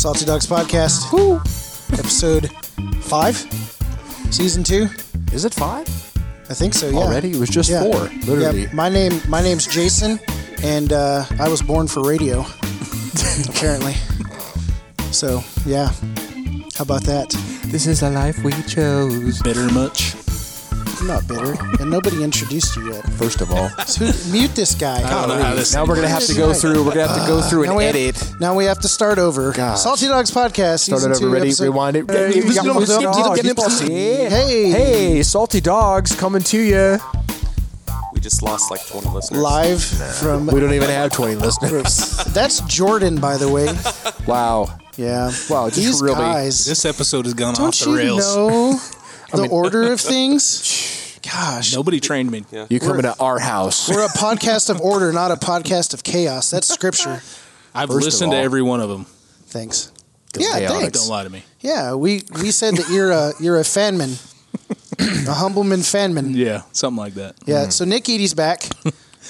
Salty Dogs Podcast, episode five, season two. Is it five I think so. Yeah. already? It was just Yeah. four, literally. Yeah, my name, my name's Jason, and uh, I was born for radio, apparently. So yeah, how about that? This is the life we chose. Bitter much? I'm not bitter, and nobody introduced you yet. First of all, So mute this guy. I don't know how this. now we're gonna have to go through. We're gonna have to go through Now and we, have, edit. now we have to start over. Gosh. Salty Dogs Podcast. Start season it over. two, Ready? episode- Rewind it. Hey, Hey, hey, salty dogs coming to you. We just lost like 20 listeners. live from. We don't even have 20 listeners. That's Jordan, by the way. wow. Yeah. Wow, just These really- guys. This episode has gone don't off the you rails. know the order of things? Gosh. Nobody trained me. You coming to our house? We're a podcast of order, not a podcast of chaos. That's scripture. I've First of listened to every one of them. Thanks. Yeah, chaotic. thanks. Don't lie to me. Yeah, we, we said that you're a you're a fanman, a humbleman fanman. Yeah, something like that. Yeah. Mm. So Nick Eady's back.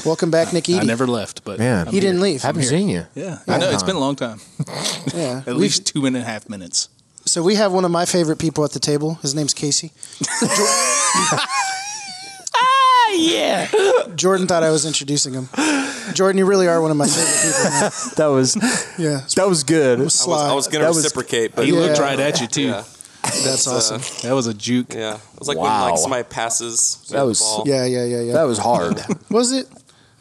Welcome back, Nick Eady. I never left, but Man. I'm he didn't here. leave. Haven't seen you. Yeah, I know. It's been a long time. Yeah. At We've- least two and a half minutes. So we have one of my favorite people at the table. His name's Casey. Ah, yeah. Jordan thought I was introducing him. Jordan, you really are one of my favorite people. Man. That was Yeah. that was good. I was, Sly. I was going to reciprocate, but He Yeah. looked right at you too. yeah, That's awesome. That was a juke. yeah. It was like Wow. when like somebody passes. That was- ball. Yeah, yeah, yeah, yeah. That was hard. was it?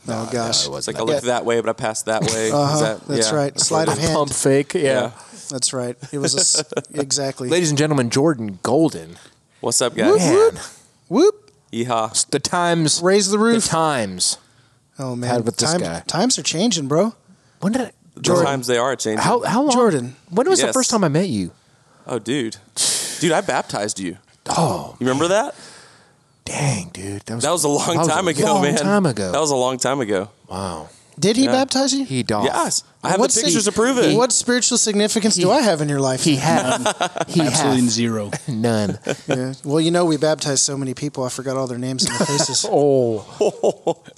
Oh gosh. it wasn't. like I looked that way, but I passed that way. Uh-huh. that- That's yeah. right. Sleight of hand. Pump fake. Yeah. Yeah. That's right. It was a s exactly. Ladies and gentlemen, Jordan Golden. What's up, guys? Man, Whoop. Yeehaw. the times. Raise the The roof. times. oh man. had with this guy. Times are changing, bro. When did I, The times they are changing. how how long? Jordan. When was the first time I met you? Oh, dude. Dude, I baptized you. Oh, You remember that? dang, dude. That was That was a long that was time a ago, long man. time ago. That was a long time ago. wow. Did he Yeah. baptize you? He does. Yes. I have What's the the- pictures to prove it. What spiritual significance do I have in your life? He had. he Absolutely had zero. none. Yeah. Well, you know, we baptized so many people, I forgot all their names and their faces. Oh.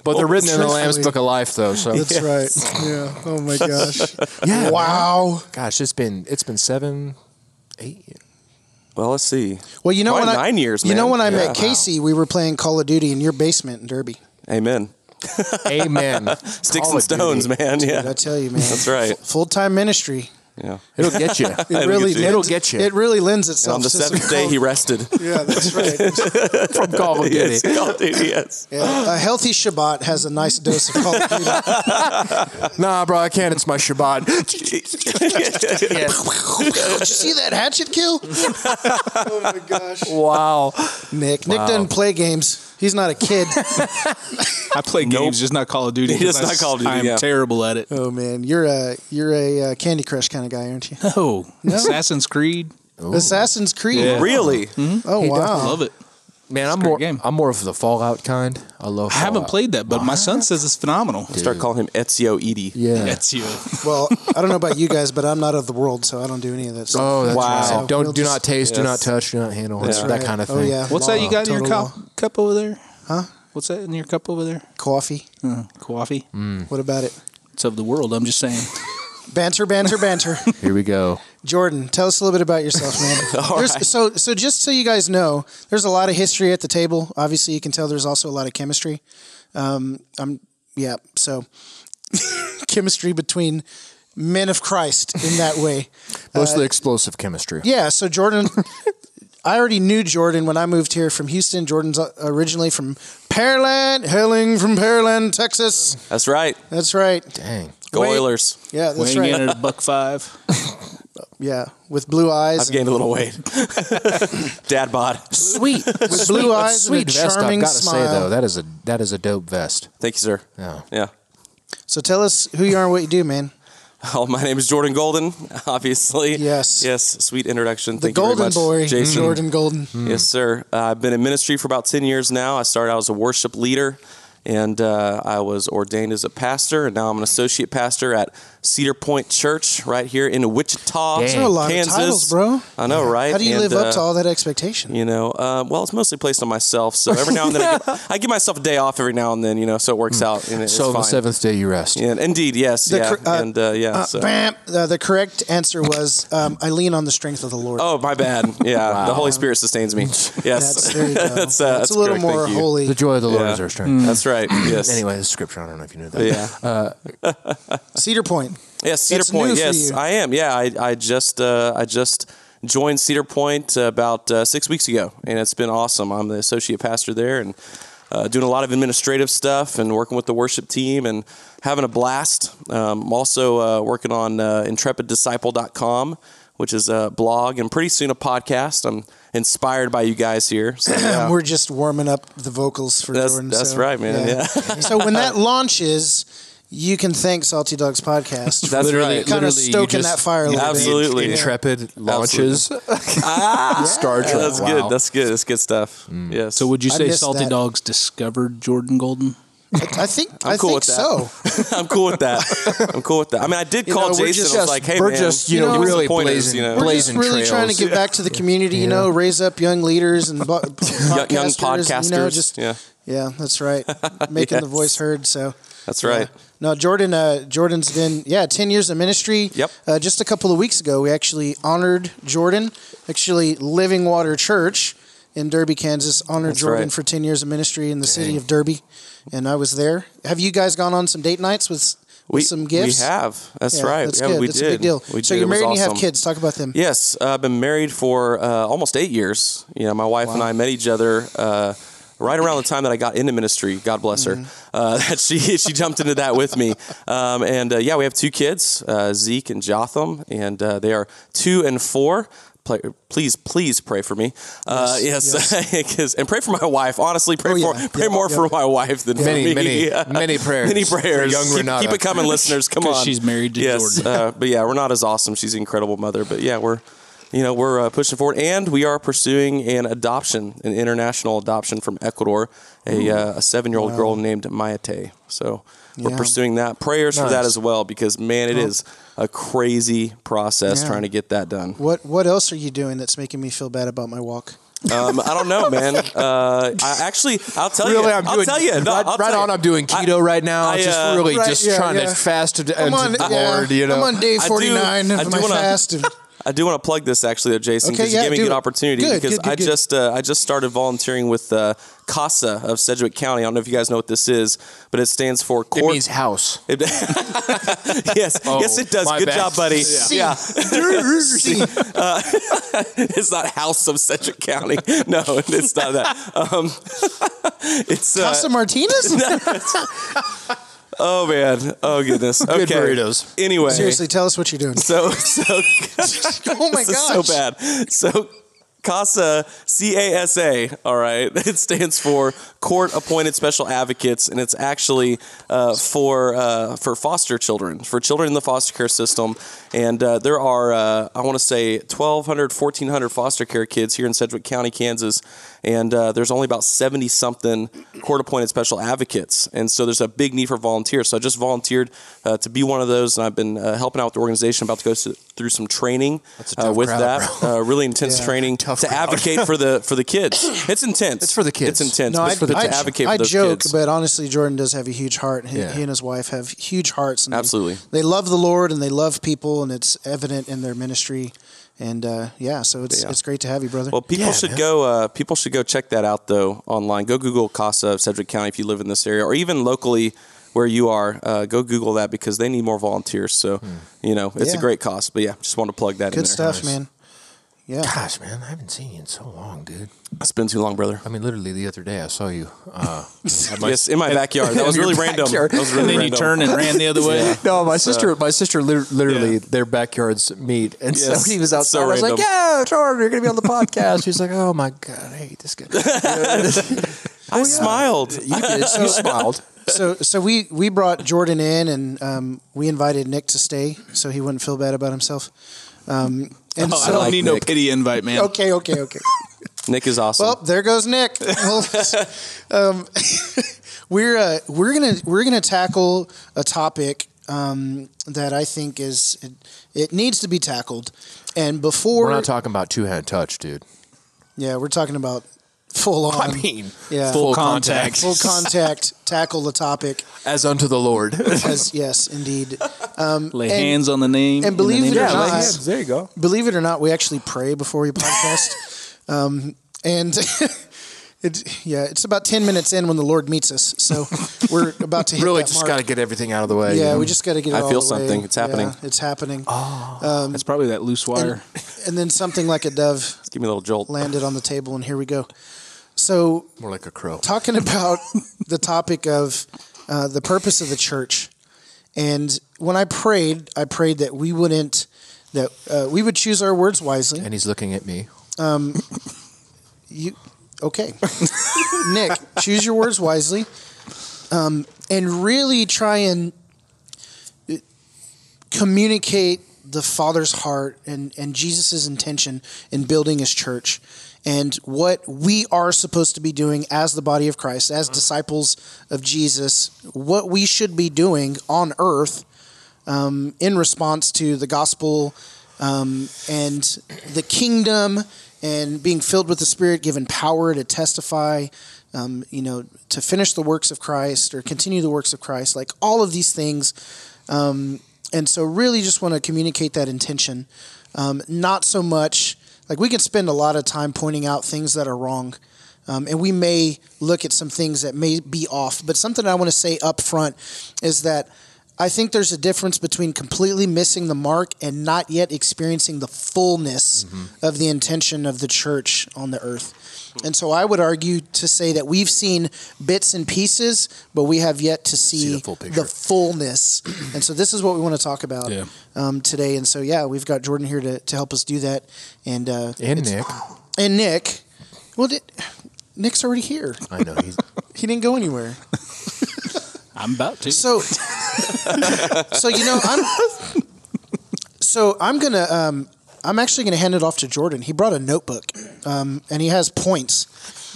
But they're written in the Lamb's Book of Life, though. So That's right. Yeah. Oh my gosh. yeah. Wow. Gosh, it's been it's been seven, eight. Well, let's see. Well, you know Probably when I nine years, You know man. when I Yeah. met Casey, we were playing Call of Duty in your basement in Derby. Amen. Amen. Sticks Call and of Duty. stones, man. Dude, Yeah. I tell you, man. That's right. Full time ministry. Yeah. It'll get you. It It'll really get you. It'll lends- get you. It really lends And itself on the to seventh day, Call- he rested. Yeah, that's right. from Call of Duty. Yes. Call of Duty, yes. Yeah, a healthy Shabbat has a nice dose of Call of Duty. Nah, bro, I can't. It's my Shabbat. Did you see that hatchet kill? oh my gosh. wow. Nick. Nick doesn't play games. He's not a kid. I play games, just not Call of Duty. He does 'cause not Call of Duty, I'm yeah. terrible at it. oh man, you're a you're a uh, Candy Crush kind of guy, aren't you? Oh, Assassin's Creed. Assassin's Creed. Yeah. Really? Oh He wow. Love it. Man, I'm more. game. I'm more of the Fallout kind. I love. I haven't played that, but my son says it's phenomenal. Start calling him Ezio Eady. Yeah. That's you. Well, I don't know about you guys, but I'm not of the world, so I don't do any of that stuff. Oh, that's Wow. right. So Don't we'll do just- not taste, do not Yes. touch, do not handle. That's that right. kind of thing. Oh, thing. yeah. What's that you got in your Total cup, cup over there? Huh? What's that in your cup over there? Coffee. Uh, coffee. What about it? It's of the world. I'm just saying. Banter, banter, banter. Here we go. Jordan, tell us a little bit about yourself, man. All right. So, so just so you guys know, there's a lot of history at the table. Obviously, you can tell there's also a lot of chemistry. Um, I'm, yeah. So, chemistry between men of Christ in that way. Mostly explosive chemistry. Yeah. So Jordan, I already knew Jordan when I moved here from Houston. Jordan's uh, originally from Pearland, hailing from Pearland, Texas. That's right. That's right. Dang. Go Wait. Oilers. Yeah, that's Weighing right. in at a buck five. Yeah, with blue eyes. I've gained a little weight. Dad bod. Sweet. With blue eyes and a Sweet vest. I've charming got to say smile. though, that is a that is a dope vest. Thank you, sir. Yeah. Yeah. So tell us who you are and what you do, man. Oh, my name is Jordan Golden, obviously. Yes. Yes. Sweet introduction. The Thank you very Golden much, Boy, Jason. Jordan Golden. Yes, sir. Uh, I've been in ministry for about 10 years now. I started out as a worship leader, and uh, I was ordained as a pastor, and now I'm an associate pastor at Cedar Pointe Church right here in Wichita, Dang. Those are a lot Kansas. of titles, bro. I know, right? How do you And, live up uh, to all that expectation? You know, uh, well, it's mostly placed on myself. So every now and then I, give, I give myself a day off every now and then. You know, so it works Hmm. out. And it's So on the seventh day you rest. Yeah, indeed, yes, The yeah, cor- uh, and uh, yeah. Uh, so. bam. Uh, the correct answer was um, I lean on the strength of the Lord. Oh, my bad. Yeah, the Holy Spirit sustains me. Yes, that's, there you go. that's, uh, That's that's a little correct. more Thank you. holy. The joy of the Lord Yeah. is our strength. That's right. Yes. Anyway, the scripture. I don't know if you knew that. Yeah. Cedar Pointe. Yes, Cedar That's Point. Yes. I am. Yeah, I, I just uh, I just joined Cedar Pointe about uh, six weeks ago, and it's been awesome. I'm the associate pastor there, and uh, doing a lot of administrative stuff and working with the worship team and having a blast. Um, I'm also uh, working on uh, IntrepidDisciple.com, which is a blog, and pretty soon a podcast. I'm inspired by you guys here. So, yeah. We're just warming up the vocals for That's- Jordan. that's so, right, man. Yeah. so when that launches, you can thank Salty Dogs Podcast. That's Literally- right. kind of literally, you stoking just- that fire a little Absolutely. bit. Intrepid launches ah, Star Trek. That's Wow. good. That's good. That's good stuff. Mm. Yes. So would you say Salty that. Dogs discovered Jordan Golden? I think I'm I cool think with that. so. I'm cool with that. I'm cool with that. I mean, I did You call know, Jason. just- I was like, "Hey, we're man, just you You know know, really pointers, blazing, you know. We're just really trails. trying to give back to the community. You know, raise up young leaders and bo- young, young podcasters, podcasters." You know, just yeah, yeah, that's right. Making the voice heard. So that's right. Yeah. No, Jordan. Uh, Jordan's been yeah, ten years of ministry. Yep. Uh, just a couple of weeks ago, we actually honored Jordan. Actually, Living Water Church in Derby, Kansas, honored That's Jordan right. for ten years of ministry in the city of Derby, and I was there. Have you guys gone on some date nights with, with some gifts? We have. That's Yeah, right. That's yeah, good. we that's did. a big deal. We so did. you're married and you have kids. Talk about them. Yes, uh, I've been married for uh, almost eight years. You know, my wife and I met each other uh, right around the time that I got into ministry. God bless her. Mm-hmm. Uh, that she she jumped into that with me. Um, and uh, yeah, we have two kids, uh, Zeke and Jotham, and uh, they are two and four. Play, please, please pray for me. Uh, yes, 'cause- and pray for my wife. Honestly, pray Oh, yeah. for pray Yeah, more yeah. for my wife than Many, for me. many, many prayers Many prayers. young keep, Renata. keep it coming, listeners. Come on. she's married to yes, Jordan. uh, but yeah, Renata's awesome. She's an incredible mother. But yeah, we're you know we're uh, pushing forward, and we are pursuing an adoption, an international adoption from Ecuador, a, uh, a seven year old girl named Mayate. So we're Yeah. pursuing that. Prayers for that as well, because man, it is a crazy process Yeah. trying to get that done. What What else are you doing that's making me feel bad about my walk? Um, I don't know, man. Uh, I actually, I'll tell you. I'm I'll doing tell you. No, right, I'll right tell on. you. I'm doing keto right now. I, just uh, really Right, just yeah, trying yeah. to fast to, I'm on, the yeah, Lord. You know, I'm on day I do- 49 I of do my wanna- fast. And- I do want to plug this actually, though, Jason, Okay, because yeah, you gave me a good it. opportunity. Good, because good, good, I good. just uh, I just started volunteering with uh, CASA of Sedgwick County. I don't know if you guys know what this is, but it stands for it means house. It- yes, yes, it does. Good bad. job, buddy. Yeah. Yeah, Uh, it's not House of Sedgwick County. No, it's not that. Um, it's uh, Casa Martinez? Oh man, oh goodness. Good Okay. burritos. Anyway, Seriously, tell us what you're doing. so so Oh my this is gosh. so bad. So CASA, C A S A, all right. It stands for Court Appointed Special Advocates, and it's actually uh, for uh, for foster children, for children in the foster care system. And uh, there are, uh, I want to say, 1,200, 1,400 foster care kids here in Sedgwick County, Kansas. And uh, there's only about 70 something court appointed special advocates. And so there's a big need for volunteers. So I just volunteered uh, to be one of those, and I've been uh, helping out with the organization, about to go through some training uh, with crowd, that. Uh, really intense Yeah. training Tough to crowd. advocate for the for the kids. It's intense. It's for the kids. It's intense. No, I, for the, I, to advocate for I joke, kids. but honestly, Jordan does have a huge heart. He, Yeah. he and his wife have huge hearts. And they- Absolutely. They, love the Lord and they love people, and it's evident in their ministry. And uh, yeah, so it's Yeah. it's great to have you, brother. Well, people Yeah, should man. go. Uh, people should go check that out though online. Go Google Casa of Sedgwick County if you live in this area, or even locally where you are. Uh, go Google that because they need more volunteers. So you know it's Yeah. a great cost. But yeah, just want to plug that in Good there. stuff, man. Yeah. Gosh, man, I haven't seen you in so long, dude. It's been too long, brother. I mean, literally the other day I saw you. Uh, my- yes, in my backyard. That was really random. That was really And then you turned and ran the other way. No, my sister, my sister, literally, Yeah. their backyards meet, and Yes, so he was so outside. I was like, "Yeah, Jordan, you're gonna be on the podcast." He's like, "Oh my god, I hate this guy." I smiled. You did. You smiled. so so we we brought Jordan in and um, we invited Nick to stay so he wouldn't feel bad about himself. Um, and Oh, so I don't like need no pity invite, man. okay, okay, okay. Nick is awesome. Well, there goes Nick. Well, um, we're uh, we're gonna we're gonna tackle a topic um, that I think is it, it needs to be tackled. And before, We're not talking about two hand touch, dude. yeah, we're talking about full on. I mean, yeah, Full contact. full contact. tackle the topic as unto the Lord. as yes, indeed. Lay And- hands on the name. and believe name it or of not- Jesus. there you go. Believe it or not, we actually pray before we podcast. um, and it, yeah, it's about ten minutes in when the Lord meets us. So we're about to hit Really, that just mark. got to get everything out of the way. Yeah, you know? we just got to get it I all feel the way. something. It's happening. Yeah, it's happening. oh it's probably that loose wire. And then something like a dove Give me a little jolt. landed on the table, and here we go. So, more like a crow. talking about the topic of uh, the purpose of the church, and when I prayed, I prayed that we wouldn't, that uh, we would choose our words wisely. And he's looking at me. Um, You okay, Nick? Choose your words wisely, um, and really try and uh, communicate the Father's heart and and Jesus's intention in building His church, and what we are supposed to be doing as the body of Christ, as disciples of Jesus, what we should be doing on earth um, in response to the gospel um, and the kingdom and being filled with the Spirit, given power to testify, um, you know, to finish the works of Christ or continue the works of Christ, like all of these things. Um, and so, really, just want to communicate that intention. Um, not so much like we can spend a lot of time pointing out things that are wrong. Um, and we may look at some things that may be off, but something I want to say up front is that I think there's a difference between completely missing the mark and not yet experiencing the fullness of the intention of the church on the earth. And so I would argue to say that we've seen bits and pieces, but we have yet to see, the full the fullness. and so this is what we want to talk about Yeah. um, today. And so, yeah, we've got Jordan here to, to help us do that. And, uh, And Nick. And Nick. Well, did, Nick's already here. I know. He's, He didn't go anywhere. I'm about to. So, so you know, I'm. So I'm gonna. Um, I'm actually gonna hand it off to Jordan. He brought a notebook, um, and he has points.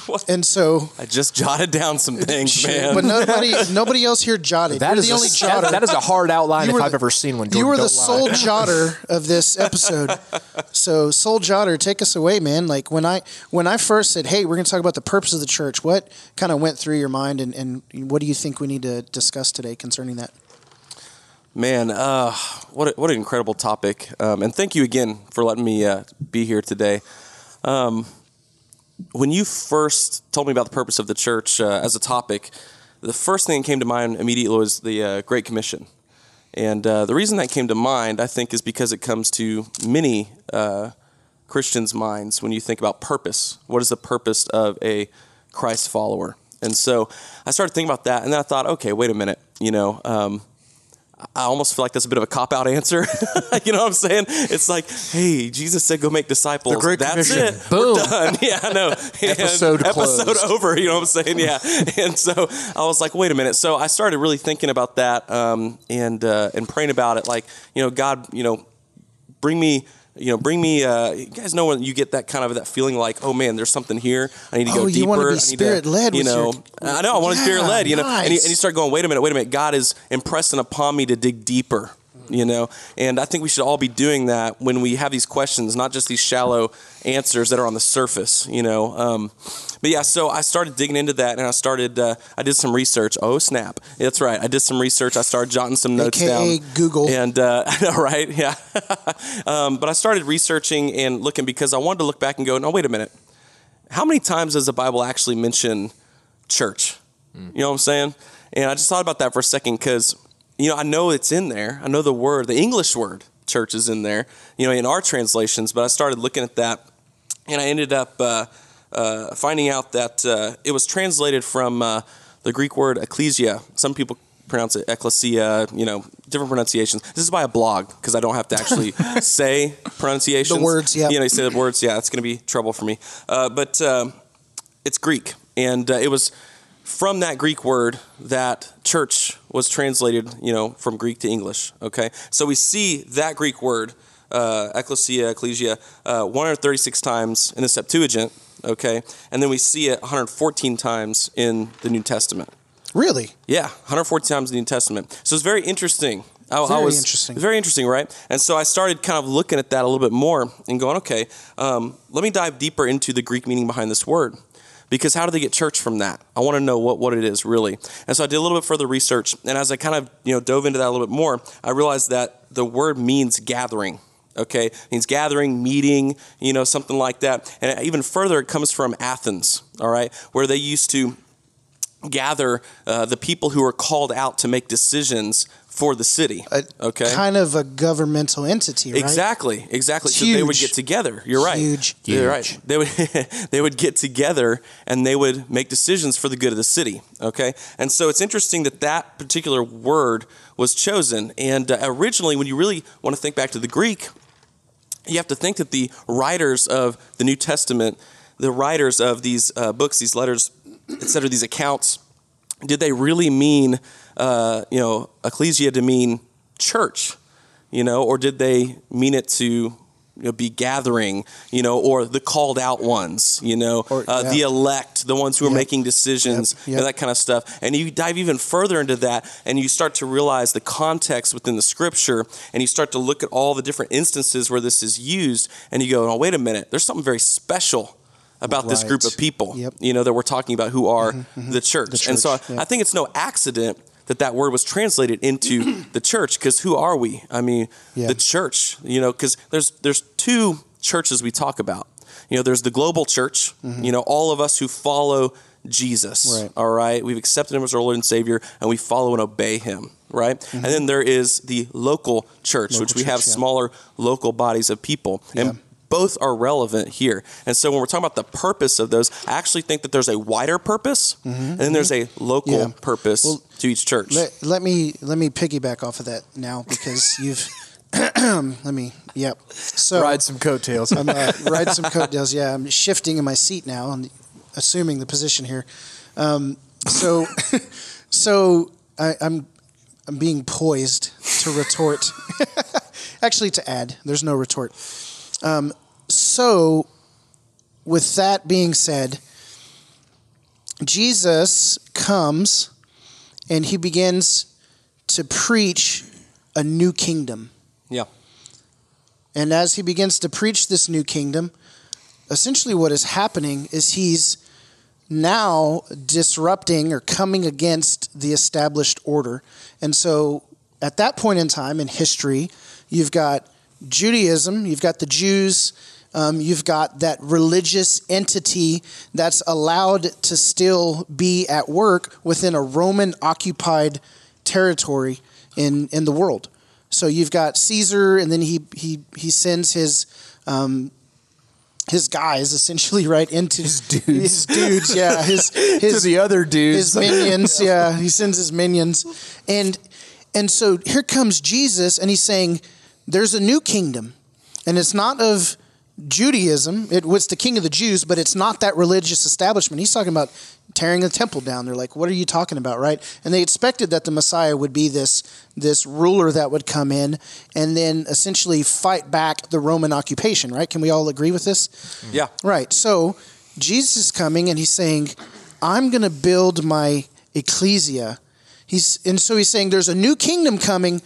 What? And so, I just jotted down some things, man. but nobody, nobody else here jotted. that You're is the only that- jotter. that is a hard outline You if were I've ever seen one. you were the don't sole lie. jotter of this episode. So, sole jotter, take us away, man. Like when I when I first said, "Hey, we're going to talk about the purpose of the church," what kind of went through your mind, and, and what do you think we need to discuss today concerning that? Man, uh, what a, what an incredible topic, um, and thank you again for letting me uh, be here today. Um, when you first told me about the purpose of the church uh, as a topic, the first thing that came to mind immediately was the uh, Great Commission, and uh, the reason that came to mind, I think, is because it comes to many uh, Christians' minds when you think about purpose. What is the purpose of a Christ follower? And so I started thinking about that, and then I thought, okay, wait a minute, you know. Um, I almost feel like that's a bit of a cop out answer. you know what I'm saying? It's like, hey, Jesus said go make disciples. The Great that's Commission. it. Boom. We're done. Yeah, I know. And Episode episode over. You know what I'm saying? Yeah. And so I was like, wait a minute. So I started really thinking about that um, and uh, and praying about it. Like, you know, God, you know, bring me. You know, bring me. Uh, you guys know when you get that kind of that feeling like, oh man, there's something here. I need to go Oh, deeper. you wanna be I to- spirit-led You know, your- I know. I want to Yeah, spirit led. You know, and you, and you start going, wait a minute, wait a minute. God is impressing upon me to dig deeper. You know, and I think we should all be doing that when we have these questions, not just these shallow answers that are on the surface. You know, um, but yeah. So I started digging into that, and I started. Uh, I did some research. Oh snap! That's right. I did some research. I started jotting some notes AKA down. Google. And uh, I know, right? Yeah. um, but I started researching and looking because I wanted to look back and go, no, wait a minute. How many times does the Bible actually mention church? You know what I'm saying? And I just thought about that for a second because, you know, I know it's in there. I know the word, the English word church is in there, you know, in our translations, but I started looking at that and I ended up uh, uh, finding out that uh, it was translated from uh, the Greek word ecclesia. Some people pronounce it ecclesia, you know, different pronunciations. This is by a blog because I don't have to actually say pronunciations. The words, yeah. You know, you say the words, yeah, it's going to be trouble for me. Uh, but um it's Greek, and uh, it was from that Greek word that church was translated, you know, from Greek to English. Okay, so we see that Greek word, uh, ecclesia, ecclesia, uh, 136 times in the Septuagint. Okay, and then we see it 114 times in the New Testament. Really? Yeah, 114 times in the New Testament. So it's very interesting I, I Very was interesting. very interesting, right? And so I started kind of looking at that a little bit more and going, okay, um, let me dive deeper into the Greek meaning behind this word. Because how do they get church from that? I want to know what, what it is really. And so I did a little bit further research, and as I kind of you know dove into that a little bit more, I realized that the word means gathering. Okay, it means gathering, meeting, you know, something like that. And even further, it comes from Athens. All right, where they used to gather uh, the people who are called out to make decisions for the city. okay. Kind of a governmental entity, right? Exactly, exactly. It's so they would get together. You're right. Huge. You're Huge. right. They would they would get together and they would make decisions for the good of the city. Okay, and so it's interesting that that particular word was chosen. And uh, originally, when you really want to think back to the Greek, you have to think that the writers of the New Testament, the writers of these uh, books, these letters, etc., these accounts, did they really mean, uh, you know, ecclesia to mean church, you know, or did they mean it to you know, be gathering, you know, or the called out ones, you know, Or- uh, yeah. the elect, the ones who are Yep. making decisions, Yep, you know, that kind of stuff. And you dive even further into that and you start to realize the context within the scripture and you start to look at all the different instances where this is used and you go, oh, wait a minute, there's something very special about this group of people, Yep. Mm-hmm, you know, that we're talking about who are the, church. The And so church, I. I think it's no accident that that word was translated into the church because who are we? I mean, Yeah. the church, you know, because there's there's two churches we talk about. You know, there's the global church, you know, all of us who follow Jesus. Mm-hmm. Right. All right. We've accepted him as our Lord and Savior and we follow and obey him. Right. And then there is the local church, Mm-hmm. Local which we have yeah. smaller local bodies of people. And Yeah. Both are relevant here. And so when we're talking about the purpose of those, I actually think that there's a wider purpose and then there's a local Mm-hmm. Yeah. purpose Well, to each church. Let, let me let me piggyback off of that now because you've let me yep. So Ride some coattails. I'm uh, riding some coattails. Yeah, I'm shifting in my seat now and assuming the position here. Um, so, so I, I'm I'm being poised to retort. Actually, to add, there's no retort. Um, so, with that being said, Jesus comes and he begins to preach a new kingdom. yeah. And as he begins to preach this new kingdom, essentially what is happening is he's now disrupting or coming against the established order. And so at that point in time in history, you've got Judaism, you've got the Jews, um, you've got that religious entity that's allowed to still be at work within a Roman occupied territory in, in the world. So you've got Caesar, and then he he he sends his um, his guys essentially right into His dudes. his dudes, yeah, his to his the other dudes. his minions, yeah. He sends his minions, and and so here comes Jesus, and he's saying, "There's a new kingdom, and it's not of Judaism. It was the king of the Jews, but it's not that religious establishment. He's talking about tearing the temple down. They're like, "What are you talking about?" Right? And they expected that the Messiah would be this this ruler that would come in and then essentially fight back the Roman occupation. Right? Can we all agree with this? Mm. Yeah. Right. So Jesus is coming and he's saying, I'm going to build my ecclesia. He's and so he's saying there's a new kingdom coming.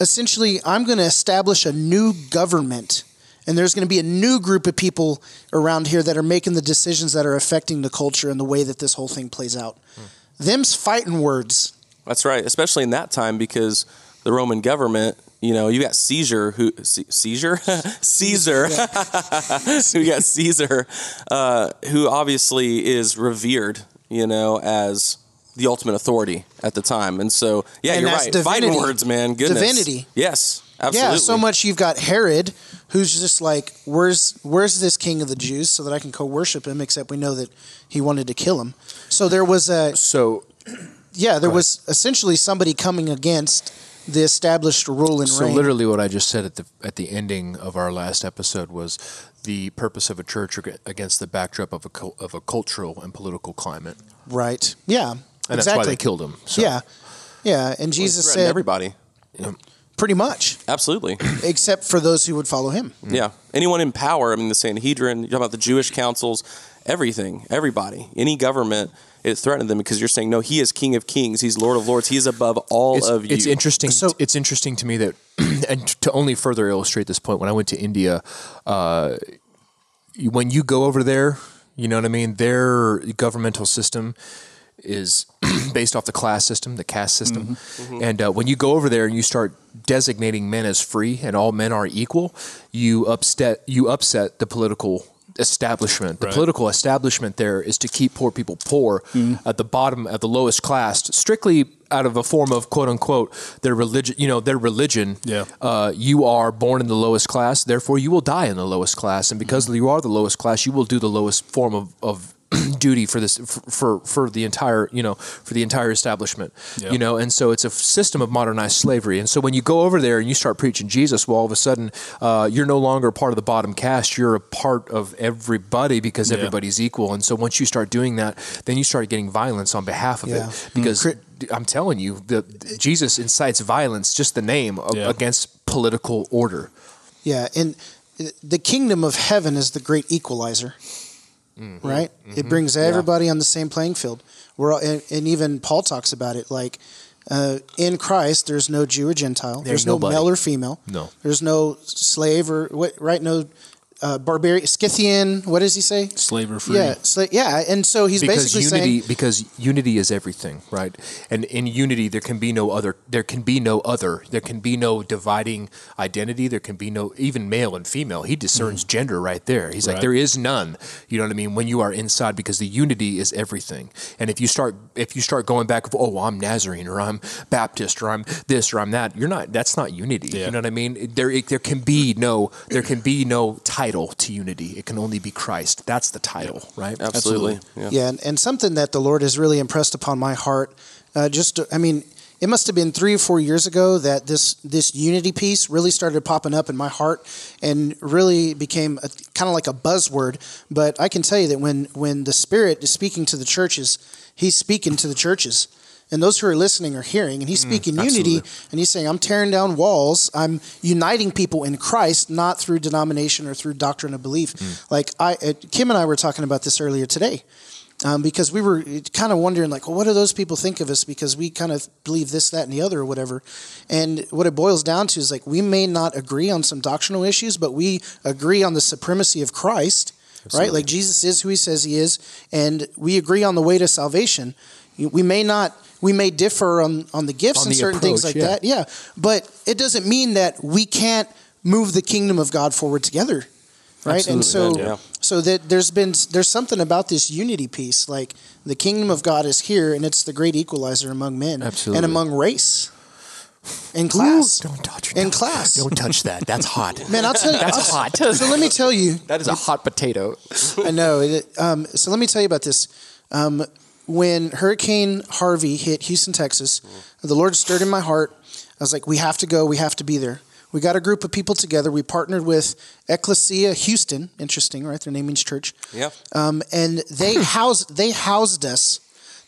Essentially, I'm going to establish a new government. And there's going to be a new group of people around here that are making the decisions that are affecting the culture and the way that this whole thing plays out. Them's fighting words. That's right, especially in that time because the Roman government, you know, you got Caesar who C- Caesar Caesar, you got Caesar, uh, who obviously is revered, you know, as the ultimate authority at the time, and so yeah, And you're right. divinity. Fighting words, man, goodness, Divinity. yes, absolutely, Yeah, so much you've got Herod, who's just like, "Where's where's this king of the Jews, so that I can co-worship him?" Except we know that he wanted to kill him. So there was a so yeah, there was essentially somebody coming against the established rule and So reign. So literally, what I just said at the at the ending of our last episode was the purpose of a church against the backdrop of a of a cultural and political climate, right? Yeah, and that's exactly. why they killed him. So. Yeah, yeah, and Jesus Threaten said everybody, pretty much, absolutely, except for those who would follow him. yeah. Anyone in power, I mean, the Sanhedrin, you talk about the Jewish councils. everything, everybody, any government. It threatened them because you're saying no. He is King of Kings. He's Lord of Lords. He is above all it's, of you. It's interesting. So- it's interesting to me that, and to only further illustrate this point, when I went to India, uh, when you go over there, you know what I mean. Their governmental system is based off the class system, the caste system, and uh, when you go over there and you start designating men as free and all men are equal, you upset you upset the political establishment. The Right. political establishment there is to keep poor people poor at the bottom, at the lowest class, strictly out of a form of quote unquote their religion. You know, their religion. Yeah. Uh, you are born in the lowest class, therefore you will die in the lowest class, and because you are the lowest class, you will do the lowest form of. of duty for this for, for for the entire you know for the entire establishment Yeah. you know and so it's a system of modernized slavery and so when you go over there and you start preaching jesus well all of a sudden uh, you're no longer part of the bottom caste you're a part of everybody because Yeah. everybody's equal and so once you start doing that then you start getting violence on behalf of Yeah. it because Cri- i'm telling you the jesus incites violence just the name of, Yeah. against political order Yeah, and the kingdom of heaven is the great equalizer, Mm-hmm. right? It brings everybody on the same playing field. We're all, and, and even Paul talks about it like uh, in Christ, there's no Jew or Gentile. There's, There's no nobody. male or female. No. There's no slave or what? Right? No uh, barbarian, Scythian. What does he say? Slave or free. Yeah, sla- yeah. And so he's because basically unity saying, because unity is everything right and in unity there can be no other there can be no other there can be no dividing identity there can be no even male and female he discerns gender right there he's like there is none you know what i mean when you are inside because the unity is everything and if you start if you start going back of oh i'm nazarene or i'm baptist or i'm this or i'm that you're not that's not unity Yeah. you know what i mean there it, there can be no there can be no title to unity it can only be christ that's the title right Absolutely. Yeah. Yeah, and, and something that the Lord has really impressed upon my heart. Uh, just, I mean, it must have been three or four years ago that this this unity piece really started popping up in my heart, and really became a, kind of like a buzzword. But I can tell you that when when the Spirit is speaking to the churches, He's speaking to the churches. And those who are listening are hearing, and he's speaking unity, and he's saying, "I'm tearing down walls. I'm uniting people in Christ, not through denomination or through doctrine of belief." Like I, uh, Kim and I were talking about this earlier today um, because we were kind of wondering, like, well, what do those people think of us? Because we kind of believe this, that, and the other, or whatever. And what it boils down to is like we may not agree on some doctrinal issues, but we agree on the supremacy of Christ, right? Like Jesus is who He says He is, and we agree on the way to salvation. We may not. We may differ on, on the gifts On and the certain things like yeah. that. Yeah. But it doesn't mean that we can't move the kingdom of God forward together. Right. And so Yeah. so that there's been there's something about this unity piece like the kingdom of god is here and it's the great equalizer among men Absolutely. and among race and class Don't touch In class. Don't touch that. That's hot. man i'll tell you That's I'll- hot. so let me tell you That is a hot potato. i know it, um, so let me tell you about this um, when hurricane harvey hit houston texas the lord stirred in my heart i was like we have to go we have to be there we got a group of people together we partnered with ecclesia houston interesting right their name means church Yeah. um, and they housed they housed us.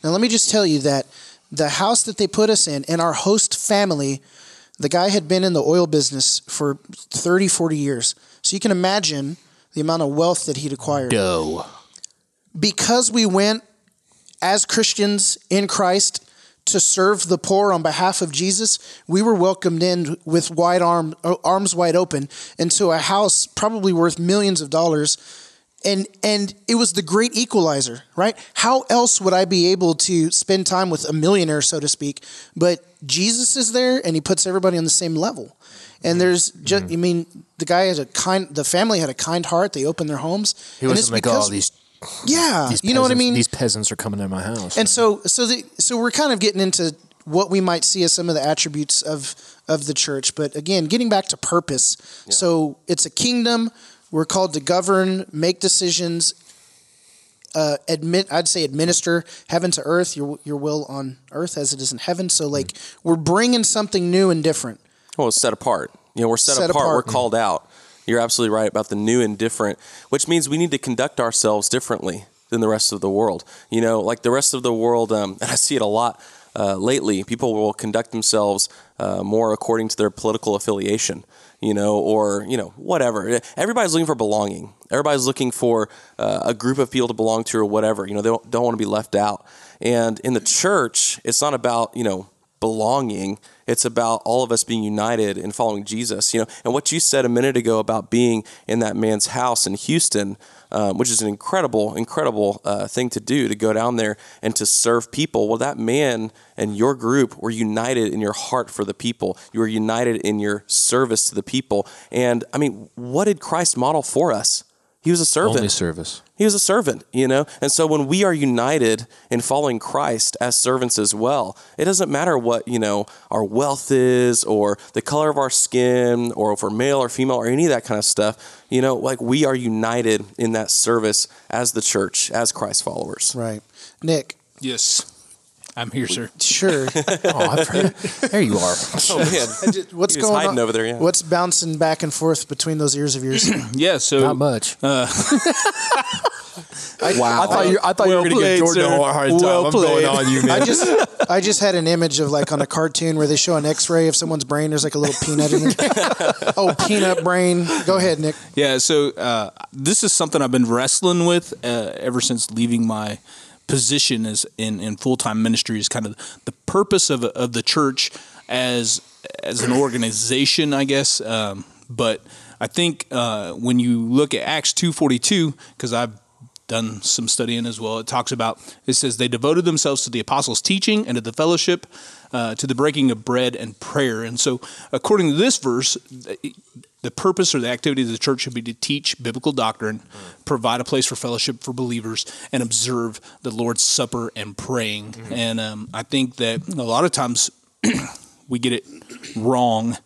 Now let me just tell you that the house that they put us in and our host family, the guy had been in the oil business for 30, 40 years. So you can imagine the amount of wealth that he'd acquired. Dough. Because we went as Christians in Christ to serve the poor on behalf of Jesus, we were welcomed in with wide arm, arms wide open into a house probably worth millions of dollars. And and it was the great equalizer right? How else would i be able to spend time with a millionaire so to speak? But jesus is there and he puts everybody on the same level. And mm-hmm. there's just mm-hmm. i mean the guy had a kind the family had a kind heart. They opened their homes. He and wasn't like, because- oh, these, yeah these you know what i mean These peasants are coming to my house. and so so the, so we're kind of getting into what we might see as some of the attributes of of the church but again getting back to purpose so it's a kingdom we're called to govern make decisions uh, admit I'd say administer heaven to earth your your will on earth as it is in heaven so like we're bringing something new and different Well, it's set apart. You know, we're set, Set apart. apart. We're called out. You're absolutely right about the new and different, which means we need to conduct ourselves differently than the rest of the world. You know, like the rest of the world, um, and I see it a lot uh, lately. People will conduct themselves uh, more according to their political affiliation, you know, or you know whatever. Everybody's looking for belonging. Everybody's looking for uh, a group of people to belong to or whatever. You know, they don't, don't want to be left out. And in the church, it's not about you know belonging. It's about all of us being united in following Jesus. You know, and what you said a minute ago about being in that man's house in Houston, um, which is an incredible, incredible uh, thing to do to go down there and to serve people. Well, that man and your group were united in your heart for the people. You were united in your service to the people. And I mean, what did Christ model for us? He was a servant. Only service. He was a servant, you know? And so when we are united in following Christ as servants as well, it doesn't matter what, you know, our wealth is or the color of our skin or if we're male or female or any of that kind of stuff. You know, like we are united in that service as the church, as Christ followers. Right. Nick, Yes. I'm here, sir. sure. Oh, I've heard. there you are. Oh, man. What's He was going hiding on over there, yeah. What's bouncing back and forth between those ears of yours? Yeah, so Not much. wow. I thought you. I thought you were going to played, give Jordan sir. a hard time. Well I'm going on you, man. I just I just had an image of like on a cartoon where they show an X-ray of someone's brain. There's like a little peanut in it. oh, peanut brain. Go ahead, Nick. Yeah, so uh, this is something I've been wrestling with uh, ever since leaving my position as in, in full time ministry. Is kind of the purpose of of the church as as an organization, I guess. Um, but I think uh, when you look at Acts two forty two, because I've done some studying as well. It talks about it says they devoted themselves to the apostles' teaching and to the fellowship, uh, to the breaking of bread and prayer. And so, according to this verse, the purpose or the activity of the church should be to teach biblical doctrine, provide a place for fellowship for believers, and observe the Lord's Supper and praying. And um, I think that a lot of times we get it wrong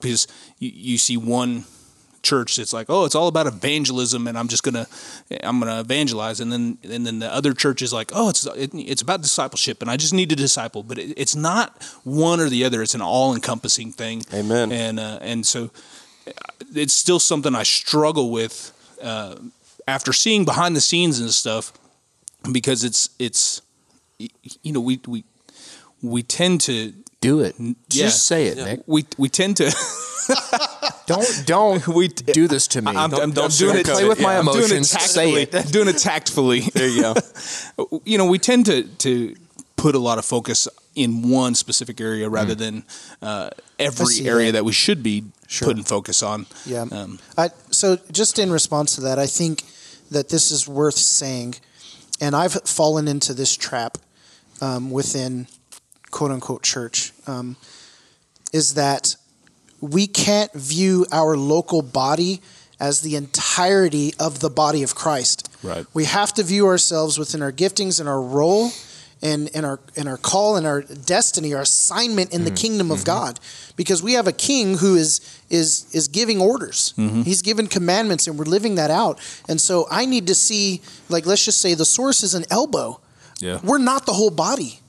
because you, you see one church that's like, oh, it's all about evangelism, and I'm just gonna, I'm gonna evangelize, and then and then the other church is like, oh, it's it, it's about discipleship, and I just need to disciple, but it, it's not one or the other; it's an all encompassing thing. Amen. And uh, and so it's still something I struggle with uh, after seeing behind the scenes and stuff, because it's it's you know we we we tend to Do it. yeah. Just say it, Nick. we we tend to Don't don't we do this to me. I'm, Don't- I'm, don't I'm doing it. Play with it, my yeah. I'm doing it emotions. Say tactfully. it. Doing it tactfully. There you go. you know, we tend to to put a lot of focus in one specific area rather than uh, every see area that. that. we should be putting focus on. Yeah. Um, I, so just in response to that, I think that this is worth saying, and I've fallen into this trap um, within quote unquote church, um, is that we can't view our local body as the entirety of the body of Christ. Right. We have to view ourselves within our giftings and our role and, and our and our call and our destiny, our assignment in the mm-hmm. kingdom of mm-hmm. God. Because we have a king who is is is giving orders. Mm-hmm. He's given commandments and we're living that out. And so I need to see, like let's just say the source is an elbow. Yeah. We're not the whole body.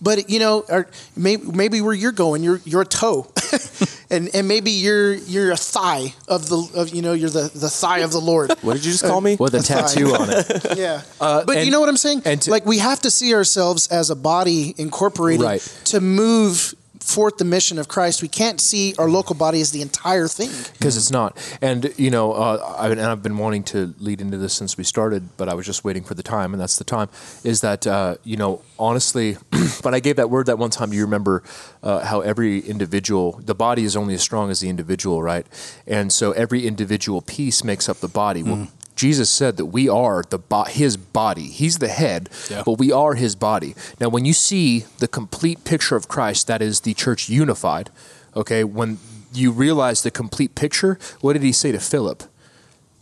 But you know, or maybe maybe where you're going, you're you're a toe, and and maybe you're you're a thigh of the of you know you're the the thigh of the Lord. What did you just call me? with a That's fine. tattoo on it. Yeah, uh, but and- you know what I'm saying? and to- like we have to see ourselves as a body incorporated Right. to move forth the mission of Christ. We can't see our local body as the entire thing. because it's not. And you know, uh, I, and I've been wanting to lead into this since we started, but I was just waiting for the time, and that's the time. Is that uh, you know, honestly, when I gave that word that one time, do you remember uh, how every individual, the body is only as strong as the individual, right? And so every individual piece makes up the body. Well, Jesus said that we are the bo- his body. He's the head, Yeah. but we are his body. Now, when you see the complete picture of Christ, that is the church unified, okay, when you realize the complete picture, what did he say to Philip?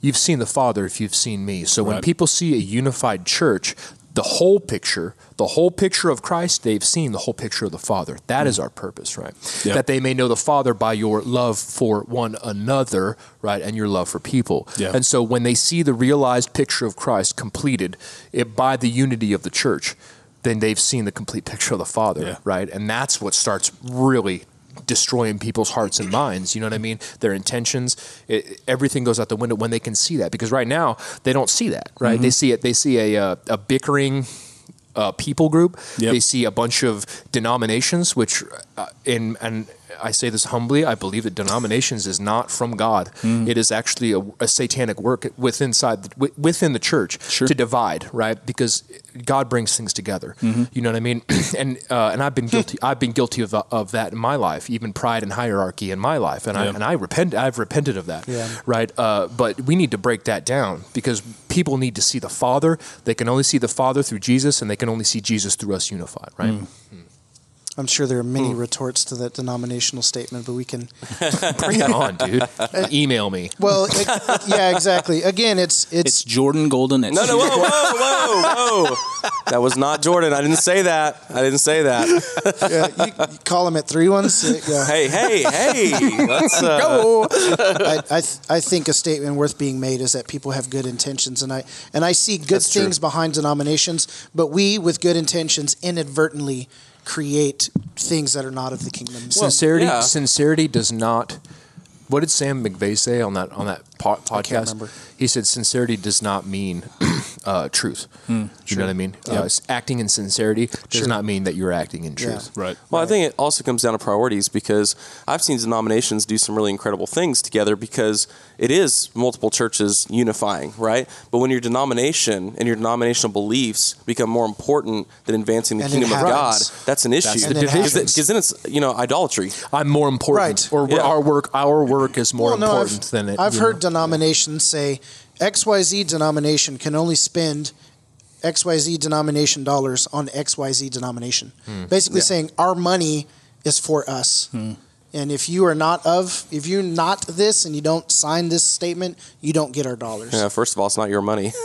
You've seen the Father if you've seen me. So when people see a unified church, the whole picture, the whole picture of Christ, they've seen the whole picture of the Father. That is mm. our purpose, right? Yeah. That they may know the Father by your love for one another, right, and your love for people. Yeah. And so when they see the realized picture of Christ completed it, by the unity of the church, then they've seen the complete picture of the Father, Yeah. right? And that's what starts really destroying people's hearts and minds. You know what I mean? Their intentions, it, everything goes out the window when they can see that. Because right now they don't see that, right? Mm-hmm. They see it. They see a uh, a bickering. Uh, people group. Yep. They see a bunch of denominations, which uh, in and I say this humbly, I believe that denominations is not from God. Mm. It is actually a, a satanic work within inside wi- within the church Sure. to divide, right? Because God brings things together. Mm-hmm. You know what I mean? and uh, and I've been hmm. guilty. I've been guilty of, uh, of that in my life, even pride and hierarchy in my life, and I and I repent. I've repented of that. Yeah. Right. Uh, but we need to break that down because people need to see the Father. They can only see the Father through Jesus, and they can only see Jesus through us unified. Right. Hmm. Hmm. I'm sure there are many Hmm. retorts to that denominational statement, but we can. Bring it on, dude. Email me. Well, it, yeah, exactly. Again, it's It's it's, Jordan Golden. At No, no, whoa, whoa, whoa, whoa. That was not Jordan. I didn't say that. I didn't say that. uh, you, you call him at three one six. Yeah. Hey, hey, hey. Let's uh, I, I, th- I think a statement worth being made is that people have good intentions, and I and I see good That's true. things behind denominations, but we, with good intentions, inadvertently create things that are not of the kingdom. sincerity yeah. sincerity does not what did Sam McVeigh say on that on that po- podcast? He said sincerity does not mean uh, truth. Hmm, You know what I mean? Uh, acting in sincerity does not mean that you're acting in truth. Right. Well, I think it also comes down to priorities because I've seen denominations do some really incredible things together because it is multiple churches unifying, right? But when your denomination and your denominational beliefs become more important than advancing the And kingdom of God, that's an issue. the And it Because happens. then it's you know idolatry. I'm more important, Right. or Yeah. our work. Our work is more Well, no, important I've, than it. I've heard know. Denominations say XYZ denomination can only spend XYZ denomination dollars on XYZ denomination. Hmm. Basically Yeah. saying our money is for us. And if you are not of, if you're not this and you don't sign this statement, you don't get our dollars. Yeah, first of all, it's not your money.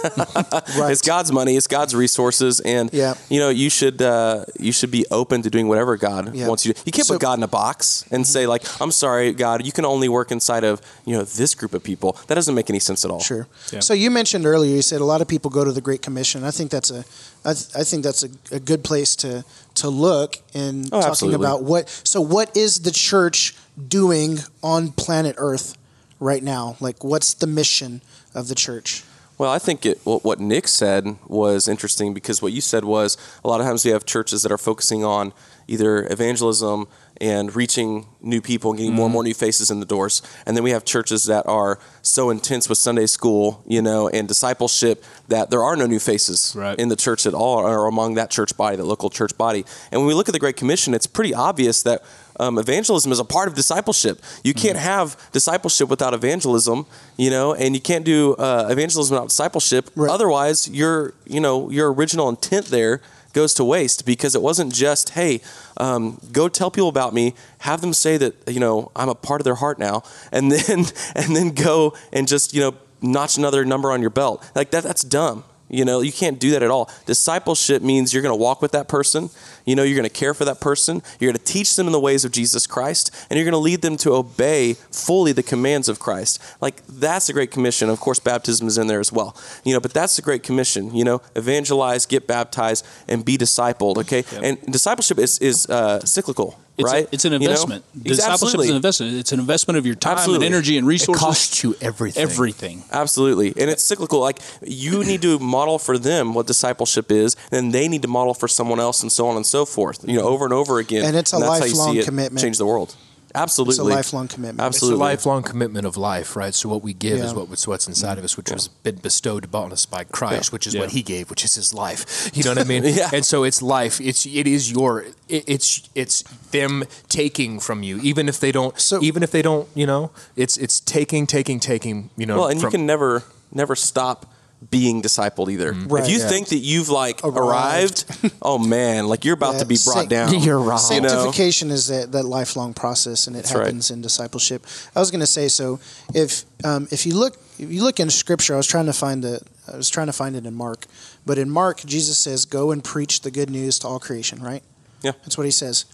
Right. It's God's money. It's God's resources, and Yeah. you know you should uh, you should be open to doing whatever God Yeah. wants you. to. You can't So- put God in a box and say like, "I'm sorry, God, you can only work inside of you know this group of people." That doesn't make any sense at all. Sure. Yeah. So you mentioned earlier, you said a lot of people go to the Great Commission. I think that's a, I, th- I think that's a, a good place to to look in Oh, talking absolutely. about what. So what is the church doing on planet Earth right now? Like, what's the mission of the church? Well, I think it, what what Nick said was interesting because what you said was a lot of times we have churches that are focusing on either evangelism and reaching new people and getting more and more new faces in the doors, and then we have churches that are so intense with Sunday school, you know, and discipleship that there are no new faces Right. in the church at all or among that church body, that local church body. And when we look at the Great Commission, it's pretty obvious that um, evangelism is a part of discipleship. You can't have discipleship without evangelism, you know, and you can't do uh, evangelism without discipleship. Right. Otherwise, your you know your original intent there goes to waste because it wasn't just hey um, go tell people about me have them say that you know i'm a part of their heart now and then and then go and just you know notch another number on your belt. Like that that's dumb you know you can't do that at all. Discipleship means you're going to walk with that person. You know you're going to care for that person. You're going to teach them in the ways of jesus christ and you're going to lead them to obey fully the commands of christ. Like that's a great commission. Of course baptism is in there as well. You know but that's the great commission. You know evangelize get baptized and be discipled okay? And discipleship is, is uh, cyclical It's, right a, it's an You know? investment. Discipleship is an investment. It's an investment of your time Absolutely. and energy and resources. it resources. costs you everything. everything. Absolutely. And it's cyclical. Like you need to model for them what discipleship is, and they need to model for someone else and so on and so forth. You know, over and over again. And it's a that's how lifelong you see it commitment. Change the world. Absolutely. It's a lifelong commitment. It's a Absolutely. lifelong commitment of life, right? So what we give is Yeah. what, what's inside of us, which has been bestowed upon us by Christ, which is Yeah. what He gave, which is His life. You know what I mean? Yeah. And so it's life. It's it is your it, it's it's them taking from you, even if they don't. So- even if they don't, you know, it's it's taking, taking, taking. You know. Well, and you can never never stop being discipled either. Right, if you yeah. think that you've like Arrived. arrived, oh man, like you're about Yeah, to be brought sanct- down. You're right. You know? Sanctification is that, that lifelong process, and it That's right. happens in discipleship. I was going to say so. If um, if you look if you look in Scripture, I was trying to find the I was trying to find it in Mark, but in Mark, Jesus says, "Go and preach the good news to all creation." Right? Yeah. that's what he says.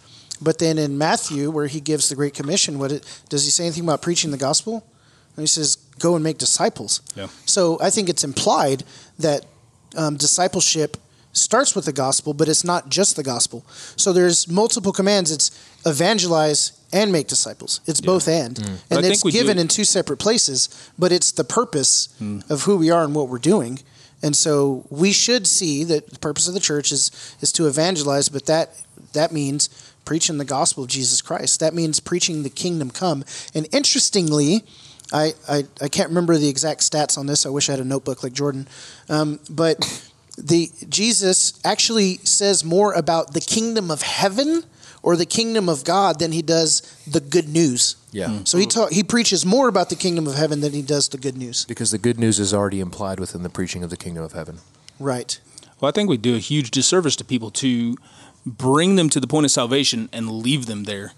But then in Matthew, where he gives the Great Commission, what it, does he say anything about preaching the gospel? And he says, "Go and make disciples." Yeah. So I think it's implied that um, discipleship starts with the gospel, but it's not just the gospel. So there's multiple commands. It's evangelize and make disciples. It's both and, I and think it's we do given in two separate places. But it's the purpose of who we are and what we're doing. And so we should see that the purpose of the church is is to evangelize, but that that means preaching the gospel of Jesus Christ. That means preaching the kingdom come. And interestingly, I, I, I can't remember the exact stats on this. I wish I had a notebook like Jordan. Um, but the Jesus actually says more about the kingdom of heaven or the kingdom of God than he does the good news. Yeah. So he talk, he preaches more about the kingdom of heaven than he does the good news. Because the good news is already implied within the preaching of the kingdom of heaven. Right. Well, I think we do a huge disservice to people to bring them to the point of salvation and leave them there.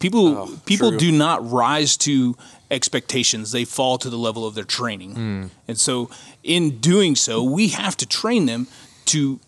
People Oh, people true. do not rise to expectations. They fall to the level of their training. Hmm. And so in doing so, we have to train them to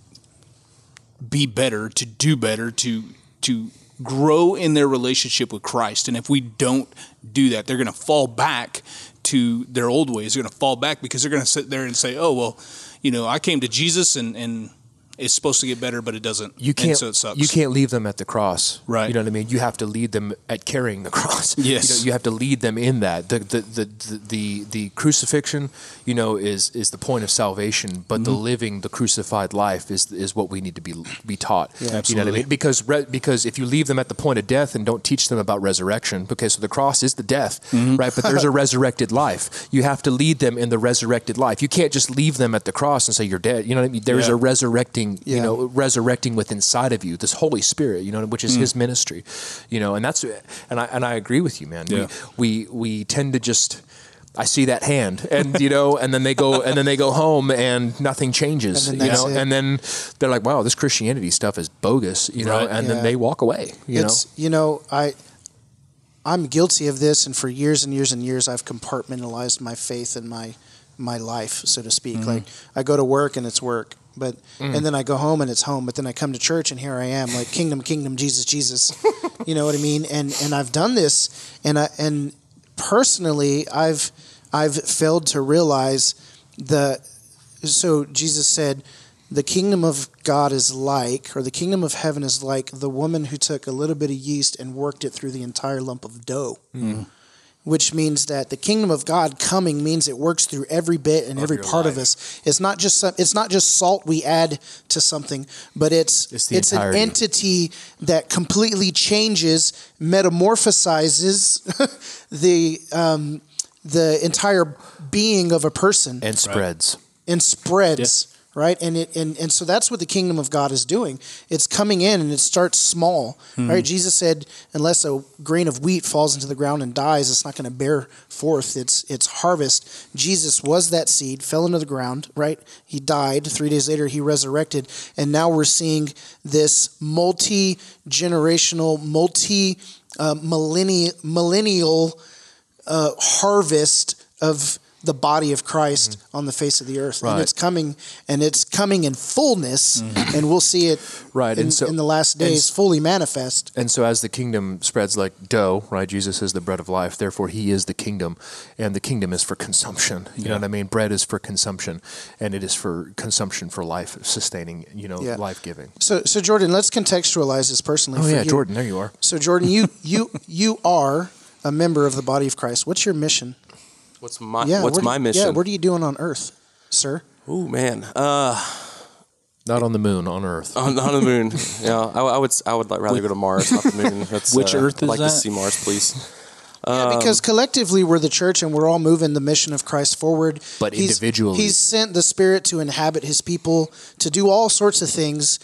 be better, to do better, to to grow in their relationship with Christ. And if we don't do that, they're going to fall back to their old ways. They're going to fall back because they're going to sit there and say, "Oh, well, you know, I came to Jesus and and it's supposed to get better, but it doesn't." You can't. so it sucks. You can't leave them at the cross. Right. You know what I mean. You have to lead them at carrying the cross. Yes. You, know, you have to lead them in that. The the, the the the the crucifixion, you know, is is the point of salvation. But the mm-hmm. living the crucified life is is what we need to be be taught. You know what I mean? Because re, because if you leave them at the point of death and don't teach them about resurrection, okay, so the cross is the death, mm-hmm. right? But there's a resurrected life. You have to lead them in the resurrected life. You can't just leave them at the cross and say you're dead. You know what I mean? There's Yeah. a resurrecting, you Yeah. know, resurrecting with inside of you this Holy Spirit, you know, which is His ministry, you know, and that's and I and I agree with you, man. Yeah. We, we we tend to just. I see that hand, and you know, and then they go, and then they go home, and nothing changes, And you know, it. and then they're like, "Wow, this Christianity stuff is bogus," you know, Right. and Yeah. then they walk away, you know. you know I I'm guilty of this, and for years and years and years I've compartmentalized my faith and my my life, so to speak. Mm-hmm. Like I go to work and it's work, but Mm. and then I go home and it's home. But then I come to church and here I am, like kingdom, kingdom, Jesus, Jesus. you know what I mean? And and I've done this, and I and personally I've I've failed to realize the so Jesus said, the kingdom of God is like, or the kingdom of heaven is like the woman who took a little bit of yeast and worked it through the entire lump of dough. Which means that the kingdom of God coming means it works through every bit and every your part of us. It's not just some, it's not just salt we add to something, but it's It's it's an entity that completely changes, metamorphosizes the um, the entire being of a person. And spreads. and spreads right? And it and, and so that's what the kingdom of god is doing. It's coming in and it starts small right? Jesus said unless a grain of wheat falls into the ground and dies it's not going to bear forth its its harvest. Jesus was that seed fell into the ground right? He died. Three days later he resurrected. And now we're seeing this multi generational multi uh, millennial millennial uh, harvest of the body of Christ mm-hmm. on the face of the earth, and it's coming, and it's coming in fullness, mm-hmm. and we'll see it Right, in, and so- in the last days fully manifest. And so, as the kingdom spreads like dough, right? Jesus is the bread of life. Therefore, He is the kingdom, and the kingdom is for consumption. You know what I mean? Bread is for consumption, and it is for consumption for life sustaining. You know, Yeah. life giving. So, so Jordan, let's contextualize this personally. Oh yeah, you. Jordan, there you are. So, Jordan, you you you are a member of the body of Christ. What's your mission? What's my Yeah, What's what my you- mission? Yeah, what are you doing on Earth, sir? Oh man, uh, Not on the moon, on Earth. on, on the moon. yeah, I, I would I would like rather go to Mars, not the moon. That's, Which uh, Earth I'd like that? to see Mars, please. Yeah, because collectively we're the church and we're all moving the mission of Christ forward. But He's- individually- He's sent the Spirit to inhabit his people, to do all sorts of things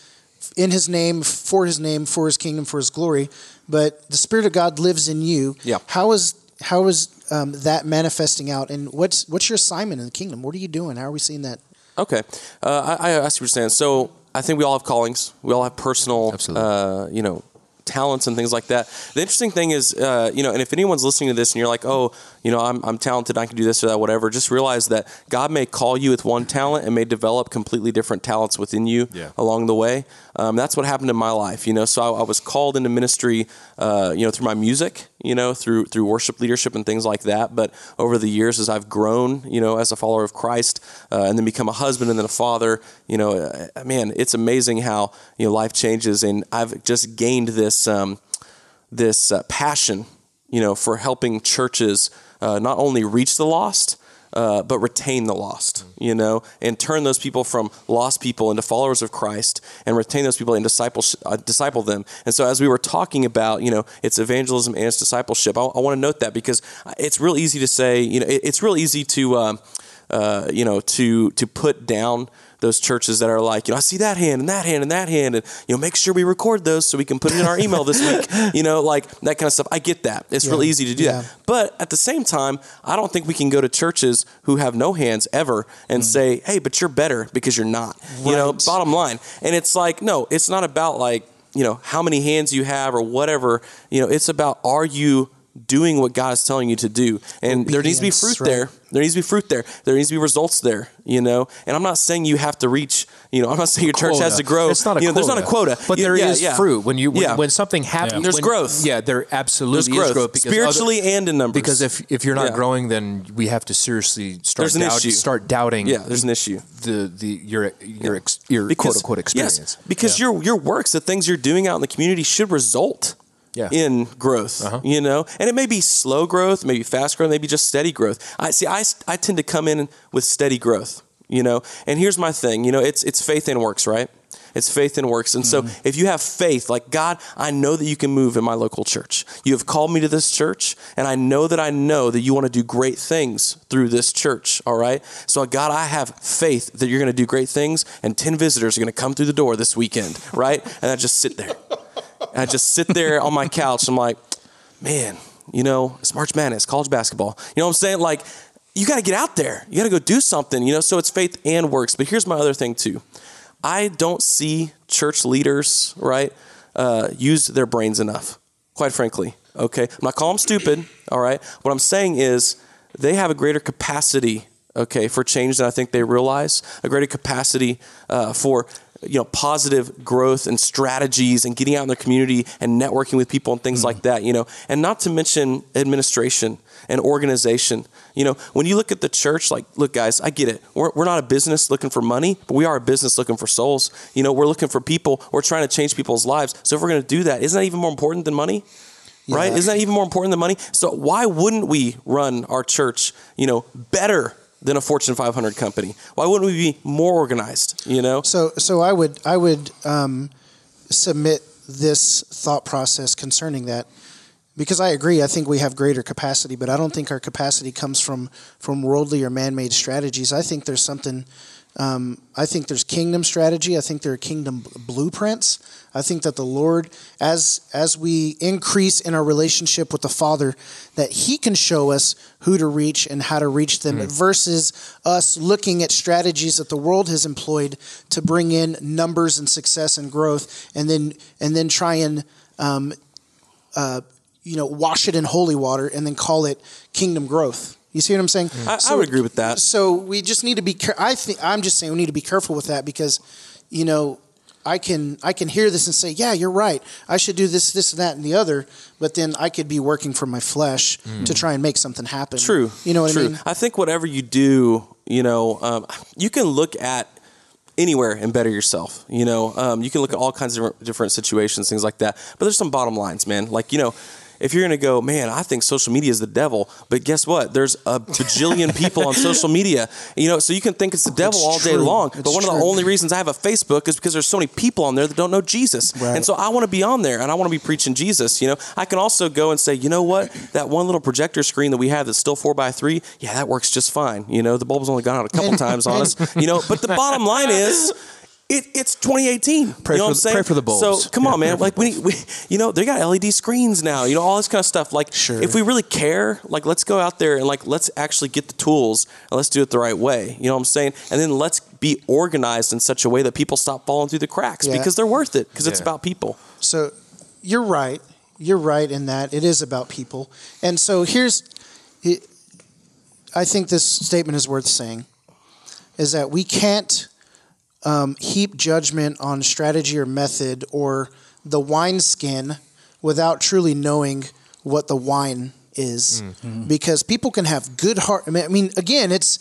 in his name, for his name, for his kingdom, for his glory. But the Spirit of God lives in you. Yeah. How is how is um, that manifesting out? And what's what's your assignment in the kingdom? What are you doing? How are we seeing that? Okay, uh, I, I see what you're saying. So I think we all have callings. We all have personal, Absolutely. uh, you know, talents and things like that. The interesting thing is, uh, you know, and if anyone's listening to this and you're like, oh, you know, I'm, I'm talented, I can do this or that, whatever, just realize that God may call you with one talent and may develop completely different talents within you Yeah. along the way. Um, that's what happened in my life, you know. So I, I was called into ministry, uh, you know, through my music, you know, through through worship leadership and things like that. But over the years, as I've grown, you know, as a follower of Christ, uh, and then become a husband and then a father, you know, uh, man, it's amazing how you know life changes, and I've just gained this um, this uh, passion, you know, for helping churches uh, not only reach the lost. Uh, but retain the lost, you know, and turn those people from lost people into followers of Christ and retain those people and disciple, uh, disciple them. And so, as we were talking about, you know, it's evangelism and it's discipleship, I, I want to note that because it's real easy to say, you know, it, it's real easy to, um, uh, you know, to to put down those churches that are like, you know, I see that hand and that hand and that hand, and you know, make sure we record those so we can put it in our email this week. You know, like that kind of stuff. I get that. It's Yeah. real easy to do Yeah. that. But at the same time, I don't think we can go to churches who have no hands ever and mm. say, hey, but you're better because you're not. You know, bottom line. And it's like, no, it's not about like, you know, how many hands you have or whatever. You know, it's about are you doing what God is telling you to do? And there needs to be fruit right. there. There needs to be fruit there. There needs to be results there, you know. And I'm not saying you have to reach, you know, I'm not saying your church has to grow. It's not a you know, quota. There's not a quota. but You- there is yeah, yeah. fruit when you when, Yeah. when something happens. There's when- growth. Yeah, there There's absolutely growth is growth because spiritually other- and in numbers. because if if you're not Yeah. growing, then we have to seriously start There's doubt, issue. start doubting. yeah, there's an issue. the the your your ex, your quote unquote experience. Yes, because your your works, the things you're doing out in the community, should result Yeah. in growth. Uh-huh. You know, and it may be slow growth, maybe fast growth, maybe just steady growth. I see. I, I tend to come in with steady growth. You know, and here's my thing. You know, it's it's faith and works, right? It's faith and works. And Mm-hmm. so if you have faith, like God, I know that you can move in my local church. You have called me to this church, and I know that I know that you want to do great things through this church. All right. So God, I have faith that you're going to do great things, and 10 visitors are going to come through the door this weekend. Right. And I just sit there. I just sit there on my couch. I'm like, man, you know, it's March Madness, college basketball. You know what I'm saying? Like, you got to get out there. You got to go do something, you know? So it's faith and works. But here's my other thing, too. I don't see church leaders, right, uh, use their brains enough, quite frankly. Okay. I'm not calling them stupid, all right? What I'm saying is they have a greater capacity, okay, for change than I think they realize, a greater capacity uh, for you know positive growth and strategies and getting out in their community and networking with people and things mm-hmm. like that you know. And not to mention administration and organization. You know when you look at the church like look guys i get it. We're, we're not a business looking for money but we are a business looking for souls. You know we're looking for people. We're trying to change people's lives. So if we're going to do that isn't that even more important than money? Right? Isn't that even more important than money? So why wouldn't we run our church you know better than a fortune 500 company why wouldn't we be more organized you know So, so I would, I would um, submit this thought process concerning that, because I agree. I think we have greater capacity, but I don't think our capacity comes from from worldly or man-made strategies. I think there's something. Um, I think there's kingdom strategy. I think there are kingdom blueprints. I think that the Lord, as as we increase in our relationship with the Father, that He can show us who to reach and how to reach them, versus us looking at strategies that the world has employed to bring in numbers and success and growth, and then and then try and um, uh, you know wash it in holy water and then call it kingdom growth. You see what I'm saying? I, I would agree with that So we just need to be. I think I'm just saying we need to be careful with that because, you know, I can I can hear this and say, yeah, you're right. I should do this, this, and that, and the other. But then I could be working for my flesh to try and make something happen. Mm. True. You know what True. I mean? I think whatever you do, you know, um, you can look at anywhere and better yourself. You know, um, you can look at all kinds of different situations, things like that. But there's some bottom lines, man. Like you know. If you're gonna go, man, I think social media is the devil, but guess what? There's a bajillion people on social media, you know, so you can think it's the devil It's all day true. long. But It's one of the only reasons I have a Facebook is because there's so many people on there that don't know Jesus, Right. and so I want to be on there and I want to be preaching Jesus. You know, I can also go and say, you know what, that one little projector screen that we have that's still four by three, yeah, that works just fine. You know, the bulb's only gone out a couple times on us. You know, but the bottom line is. It, it's 2018. Pray you know for what I'm saying? pray for the bulbs. So come on, man. Like we, we, you know, they got LED screens now. You know, all this kind of stuff. Like, Sure. if we really care, like, let's go out there and like, let's actually get the tools and let's do it the right way. You know what I'm saying? And then let's be organized in such a way that people stop falling through the cracks Yeah. because they're worth it because it's about people. So you're right. You're right in that it is about people. And so here's, it- I think this statement is worth saying, is that we can't um, heap judgment on strategy or method or the wineskin without truly knowing what the wine is, because people can have good heart. I mean, again, it's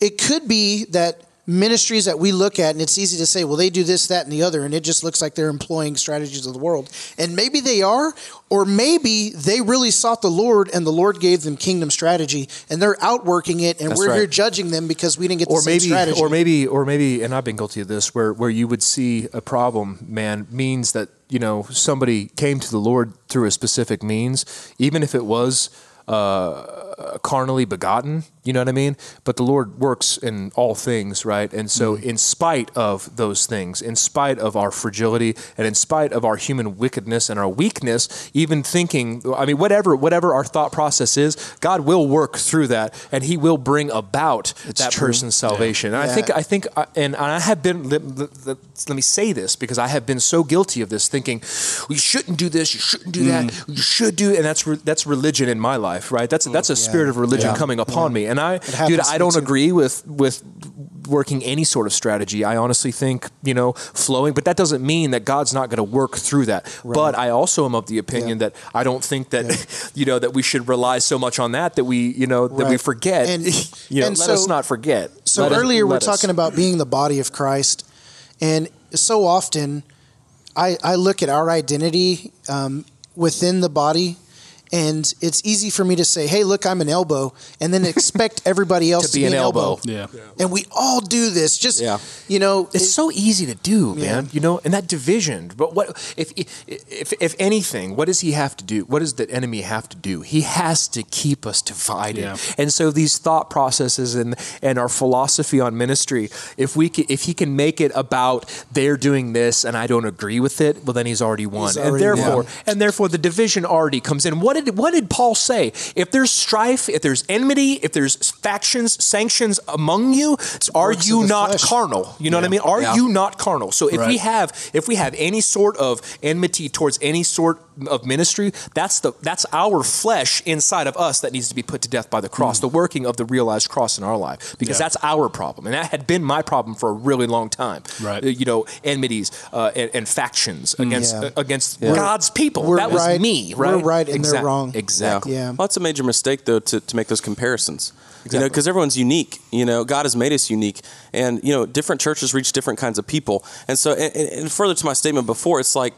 it could be that ministries that we look at, and it's easy to say, well, they do this, that, and the other, and it just looks like they're employing strategies of the world. And maybe they are, or maybe they really sought the Lord, and the Lord gave them kingdom strategy, and they're outworking it, and That's we're right. here judging them because we didn't get the or same maybe strategy. or maybe or maybe and I've been guilty of this where where you would see a problem man means that you know somebody came to the Lord through a specific means even if it was uh, carnally begotten you know what I mean but the Lord works in all things right and so mm. in spite of those things in spite of our fragility and in spite of our human wickedness and our weakness even thinking I mean whatever whatever our thought process is God will work through that and he will bring about that true. person's salvation. And I think I think uh, and I have been let, let- let- let me say this because I have been so guilty of this thinking you shouldn't do this, you shouldn't do that, mm. you should do and that's re, that's religion in my life, right? That's mm. that's a spirit of religion Yeah. coming upon me. And I dude, I don't too. agree with with working any sort of strategy. I honestly think, you know, flowing, but that doesn't mean that God's not going to work through that. But I also am of the opinion that I don't think that you know that we should rely so much on that that we, you know, that we forget. And- you know, and let so- us not forget. So Let us- earlier we're us. talking about being the body of Christ, and so often I, I look at our identity um, within the body, and it's easy for me to say, "Hey, look, I'm an elbow," and then expect everybody else to, be, an elbow. Yeah. And we all do this. Just Yeah. you know, It's it- so easy to do, man. Yeah. You know, and that division. But what if, if if anything? What does he have to do? What does the enemy have to do? He has to keep us divided. Yeah. And so these thought processes and and our philosophy on ministry, if we can, if he can make it about they're doing this and I don't agree with it, well then he's already won. He's and therefore, won. and therefore the division already comes in. What did what did Paul say? If there's strife, if there's enmity, if there's factions, sanctions among you, are you not flesh. carnal? You know what I mean? Are Yeah. you not carnal? So if we have if we have any sort of enmity towards any sort of ministry, that's the that's our flesh inside of us that needs to be put to death by the cross, the working of the realized cross in our life, because Yeah. that's our problem, and that had been my problem for a really long time. Right. Uh, You know, enmities uh, and, and factions against Yeah. uh, against God's people. We're that was me. right- me. we're Right. right and they're wrong. Exactly. Yeah. Well, it's a major mistake though to, to make those comparisons. You know, Exactly. because everyone's unique. You know, God has made us unique, and you know, different churches reach different kinds of people. And so, and, and and further to my statement before, it's like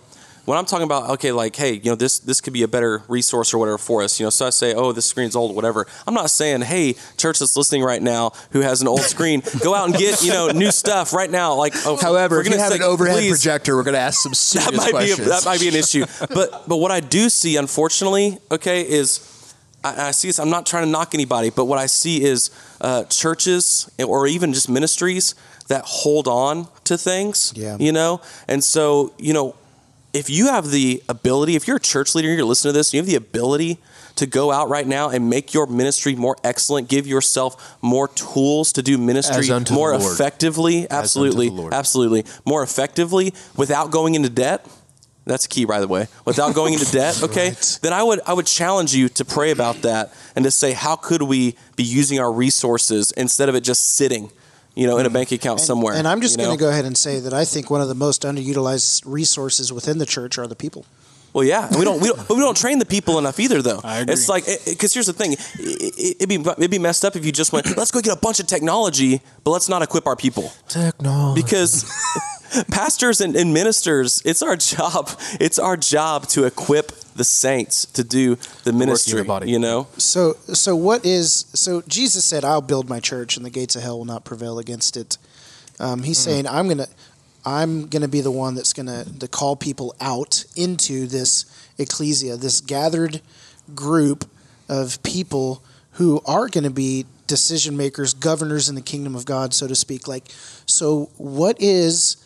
when I'm talking about okay, like hey, you know, this this could be a better resource or whatever for us. You know, so I say, oh, this screen's old, whatever. I'm not saying, hey, church that's listening right now who has an old screen, go out and get you know new stuff right now. Like, oh, However, if you have sake, an overhead please, projector, we're going to ask some serious that might questions. be a, that might be an issue. But but what I do see, unfortunately, okay, is I, I see this. I'm not trying to knock anybody, but what I see is uh, churches or even just ministries that hold on to things. Yeah. You know, and so you know, if you have the ability, if you're a church leader, you're listening to this, you have the ability to go out right now and make your ministry more excellent, give yourself more tools to do ministry As unto the more effectively, absolutely, absolutely, more effectively without going into debt. That's key, by the way. Without going into debt, okay, Right. then I would I would challenge you to pray about that and to say how could we be using our resources instead of it just sitting, you know, in a mm-hmm. bank account and, somewhere. And I'm just going to go ahead and say that I think one of the most underutilized resources within the church are the people. Well, yeah, and we don't, we don't, but we don't train the people enough either, though. I agree. It's like because here's the thing, it, it, it'd be it'd be messed up if you just went, let's go get a bunch of technology, but let's not equip our people Technology. because pastors and, and ministers, it's our job, it's our job to equip the saints to do the ministry. body. You know, So, so what is so? Jesus said, "I'll build my church, and the gates of hell will not prevail against it." Um, he's saying, "I'm gonna, I'm gonna be the one that's gonna to call people out into this ecclesia, this gathered group of people who are going to be decision makers, governors in the kingdom of God, so to speak. Like, so what is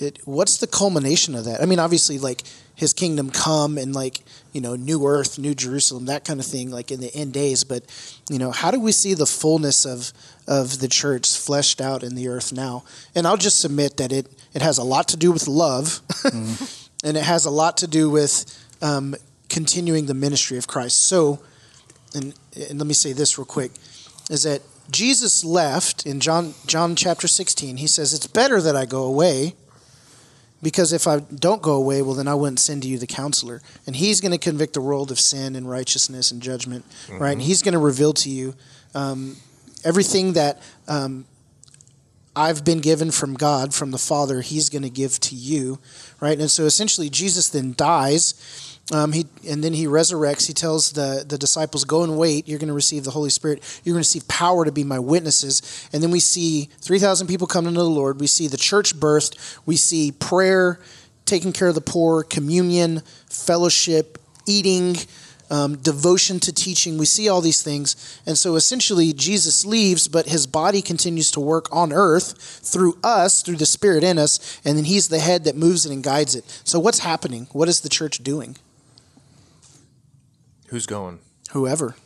it? What's the culmination of that? I mean, obviously, like His kingdom come and like you know, new earth, new Jerusalem, that kind of thing, like in the end days. But you know, how do we see the fullness of of the church fleshed out in the earth now? And I'll just submit that it it has a lot to do with love, and it has a lot to do with um, continuing the ministry of Christ. So, and, and let me say this real quick, is that Jesus left in John John chapter 16. He says, It's better that I go away because if I don't go away, well, then I wouldn't send to you the counselor. And he's going to convict the world of sin and righteousness and judgment, right? And he's going to reveal to you um, everything that um, I've been given from God, from the Father, He's going to give to you, right? And so essentially, Jesus then dies. Um, he and then he resurrects. He tells the the disciples, "Go and wait. You're going to receive the Holy Spirit. You're going to receive power to be my witnesses." And then we see three thousand people coming to the Lord. We see the church birthed. We see prayer, taking care of the poor, communion, fellowship, eating, um, devotion to teaching. We see all these things. And so essentially, Jesus leaves, but his body continues to work on earth through us, through the Spirit in us. And then he's the head that moves it and guides it. So, what's happening? What is the church doing? Who's going? Whoever.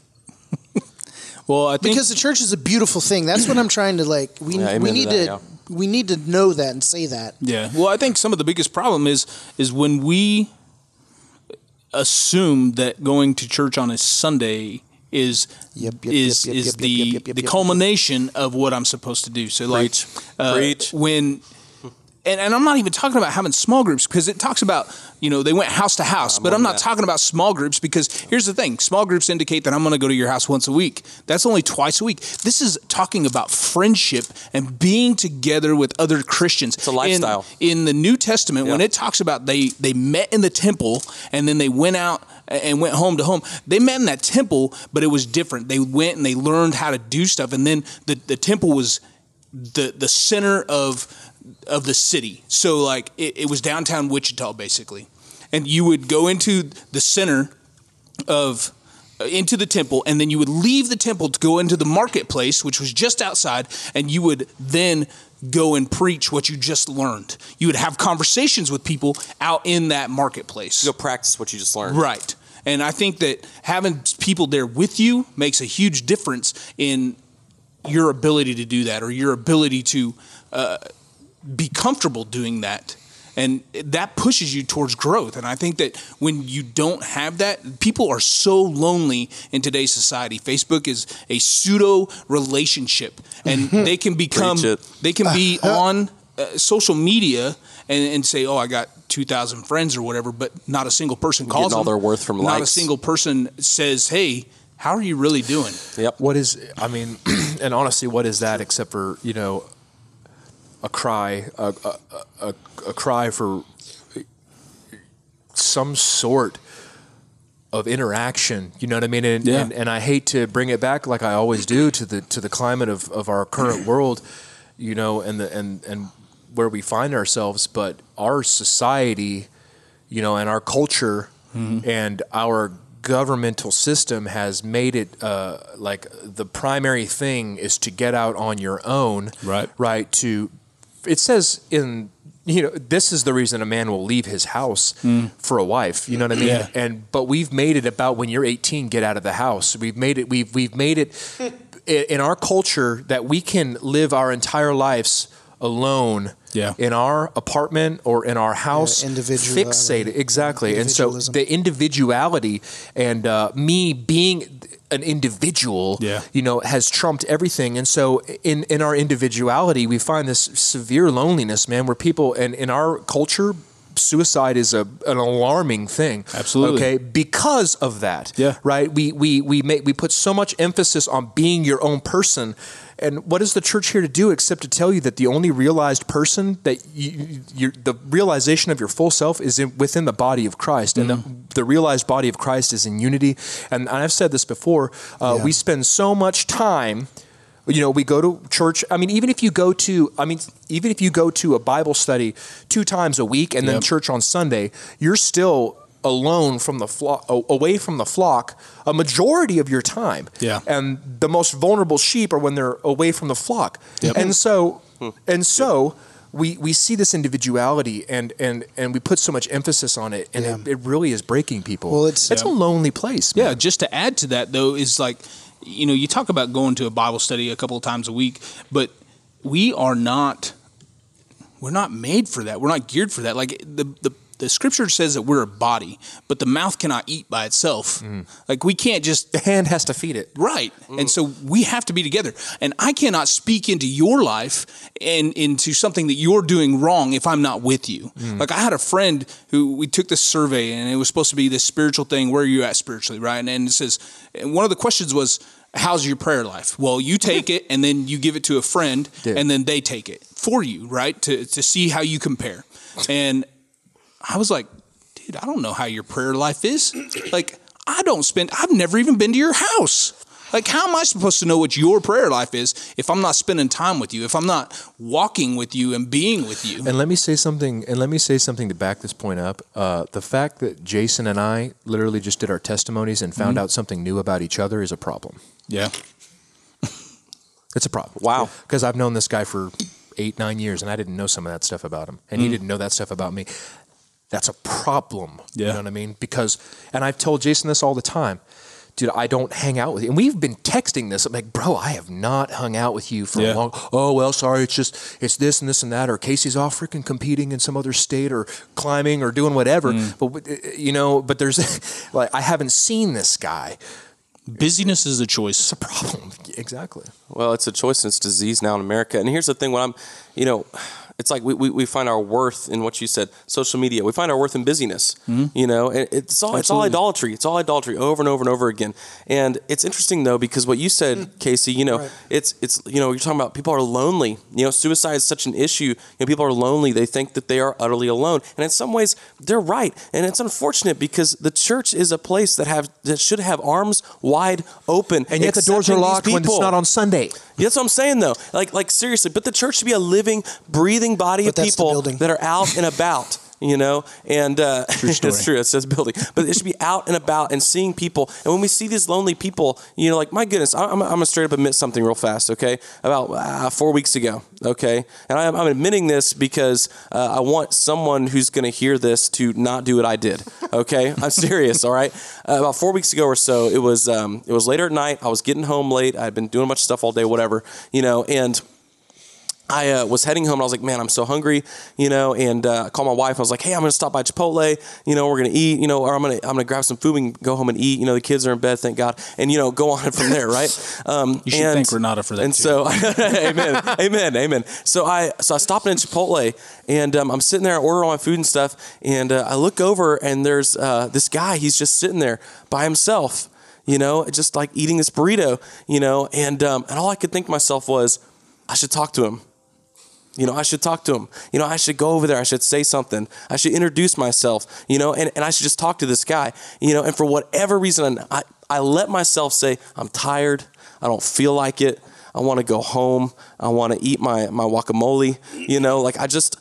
Well, I think Because the church is a beautiful thing. That's what I'm trying to like. We, Yeah, amen we to need that, to. yeah. We need to know that and say that. Yeah. Well, I think some of the biggest problem is is when we assume that going to church on a Sunday is Yep, yep, is yep, yep, is yep, the yep, yep, yep, the yep. culmination of what I'm supposed to do. So like Preach. uh, Preach. when and, and I'm not even talking about having small groups because it talks about, you know, they went house to house, but I'm not that. talking about small groups because here's the thing small groups indicate that I'm going to go to your house once a week. That's only twice a week. This is talking about friendship and being together with other Christians. It's a lifestyle. In, in the New Testament, when it talks about they, they met in the temple and then they went out and went home to home, they met in that temple, but it was different. They went and they learned how to do stuff. And then the, the temple was the the center of of the city. So like it, it was downtown Wichita basically, and you would go into the center of uh, into the temple and then you would leave the temple to go into the marketplace which was just outside and you would then go and preach what you just learned you would have conversations with people out in that marketplace Go practice what you just learned. Right. And I think that having people there with you makes a huge difference in your ability to do that or your ability to uh, be comfortable doing that. And that pushes you towards growth. And I think that when you don't have that, people are so lonely in today's society. Facebook is a pseudo relationship, and they can become, they can be on uh, social media and, and say, "Oh, I got two thousand friends or whatever," but not a single person calls all them. their worth from Not a single person says, "Hey, how are you really doing?" Yep. What is? I mean, and honestly, what is that except for you know, a cry, a a, a, a cry for some sort of interaction. You know what I mean? And, Yeah. and and I hate to bring it back like I always do to the to the climate of, of our current world, you know, and the and and where we find ourselves, but our society, you know, and our culture and our governmental system has made it uh, like the primary thing is to get out on your own, Right. Right. To it says in you know this is the reason a man will leave his house for a wife. You know what I mean? Yeah. And but we've made it about when you're 18, get out of the house. We've made it. We've we've made it in our culture that we can live our entire lives alone. Yeah. In our apartment or in our house, individuality. fixated exactly, and so the individuality and uh, me being an individual, Yeah. you know, has trumped everything. And so in in our individuality, we find this severe loneliness, man, where people and in our culture. Suicide is a an alarming thing. Absolutely. Okay, because of that. Yeah. Right. We we we make we put so much emphasis on being your own person, and what is the church here to do except to tell you that the only realized person that you, you the realization of your full self is in, within the body of Christ, and Mm-hmm. the, the realized body of Christ is in unity. And I've said this before. Uh, Yeah. We spend so much time. You know, we go to church. I mean, even if you go to, I mean, even if you go to a Bible study two times a week and then Yep. church on Sunday, you're still alone from the flock, away from the flock, a majority of your time. Yeah. And the most vulnerable sheep are when they're away from the flock. Yep. And so, hmm. and so. We, we see this individuality and, and, and we put so much emphasis on it and Yeah. it, it really is breaking people. Well, it's- it's a lonely place. Yeah, just to add to that though is like, you know, you talk about going to a Bible study a couple of times a week, but we are not we're not made for that. We're not geared for that. Like the the, the scripture says that we're a body, but the mouth cannot eat by itself. Mm. Like we can't just The hand has to feed it. Right. And so mm. we have to be together. And I cannot speak into your life and into something that you're doing wrong if I'm not with you. Mm. Like I had a friend who we took this survey and it was supposed to be this spiritual thing. Where are you at spiritually? Right. And, and it says, and one of the questions was, How's your prayer life? Well, you take it and then you give it to a friend Yeah. and then they take it for you, right? To, to see how you compare. And I was like, dude, I don't know how your prayer life is. Like, I don't spend, I've never even been to your house. Like, how am I supposed to know what your prayer life is if I'm not spending time with you, if I'm not walking with you and being with you? And let me say something. And let me say something to back this point up. Uh, the fact that Jason and I literally just did our testimonies and found out something new about each other is a problem. Yeah. It's a problem. Wow. Because I've known this guy for eight, nine years, and I didn't know some of that stuff about him, and he didn't know that stuff about me. That's a problem. You know what I mean? Because, and I've told Jason this all the time. Dude, I don't hang out with you. And we've been texting this. I'm like, bro, I have not hung out with you for Yeah. a long. Oh well, sorry. It's just it's this and this and that. Or Casey's off freaking competing in some other state or climbing or doing whatever. But uh, you know, but there's like I haven't seen this guy. Busyness is a choice. It's a problem. Exactly. Well, it's a choice and it's disease now in America. And here's the thing: when I'm, you know, it's like we, we, we find our worth in what you said, social media. We find our worth in busyness. Mm-hmm. You know, and it's all it's all idolatry. It's all idolatry over and over and over again. And it's interesting though because what you said, mm. Casey, you know, it's it's you know you're talking about people are lonely. You know, suicide is such an issue. You know, people are lonely. They think that they are utterly alone, and in some ways they're right. And it's unfortunate because the church is a place that have that should have arms wide open, And yet the doors are locked when it's not on Sunday. That's what I'm saying, though. Like, like seriously. But the church should be a living, breathing body But of people that are out and about. You know, and uh, story. it's true. It says building, but it should be out and about and seeing people. And when we see these lonely people, you know, like my goodness, I'm, I'm gonna straight up admit something real fast. Okay, about uh, four weeks ago. Okay, and I'm, I'm admitting this because uh, I want someone who's gonna hear this to not do what I did. Okay, I'm serious. All right, uh, about four weeks ago or so, it was um, it was later at night. I was getting home late. I'd been doing a bunch of stuff all day, whatever. You know, and I uh, was heading home and I was like, man, I'm so hungry, you know, and uh, I called my wife. I was like, hey, I'm going to stop by Chipotle, you know, we're going to eat, you know, or I'm going to I'm going to grab some food and go home and eat. You know, the kids are in bed, thank God, and you know, go on from there, right? Um, You should and, thank Renata for that, And too. so, amen, amen, amen. So I so I stopped in Chipotle and um, I'm sitting there, I order all my food and stuff, and uh, I look over and there's uh, this guy. He's just sitting there by himself, you know, just like eating this burrito, you know, and um, and all I could think to myself was, I should talk to him. You know, I should talk to him. You know, I should go over there. I should say something. I should introduce myself, you know, and, and I should just talk to this guy, you know, and for whatever reason, I, I let myself say, I'm tired. I don't feel like it. I want to go home. I want to eat my, my guacamole, you know, like I just,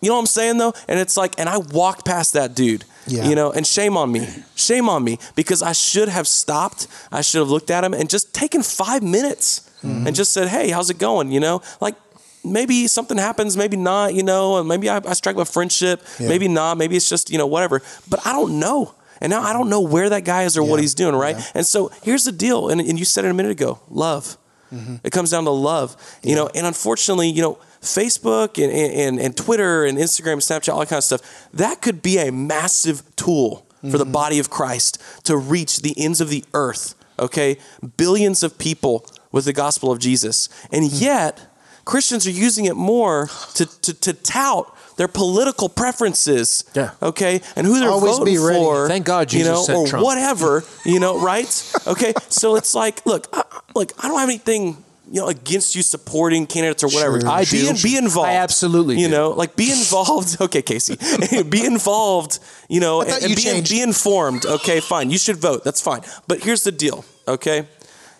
you know what I'm saying though? And it's like, and I walked past that dude, Yeah. you know, and shame on me. Shame on me because I should have stopped. I should have looked at him and just taken five minutes mm-hmm. and just said, Hey, how's it going? You know, like maybe something happens, maybe not, you know, and maybe I, I strike up a friendship, maybe not, maybe it's just, you know, whatever. But I don't know. And now I don't know where that guy is or what he's doing, right? Yeah. And so here's the deal, and, and you said it a minute ago love. Mm-hmm. It comes down to love, you know, and unfortunately, you know, Facebook and, and, and Twitter and Instagram, Snapchat, all that kind of stuff, that could be a massive tool for the mm-hmm. body of Christ to reach the ends of the earth, okay? Billions of people with the gospel of Jesus. And mm-hmm. yet, Christians are using it more to, to, to tout their political preferences, Yeah. okay, and who they're Always voting be ready. for. Thank God you know, sent or Trump. whatever, you know, right? Okay, so it's like, look, I, look, I don't have anything. You know, against you supporting candidates or whatever. Sure, I sure, be, sure. be involved. I absolutely You do. know, like be involved. Okay, Casey, be involved. You know, and, and you be, be informed. Okay, fine. You should vote. That's fine. But here's the deal. Okay,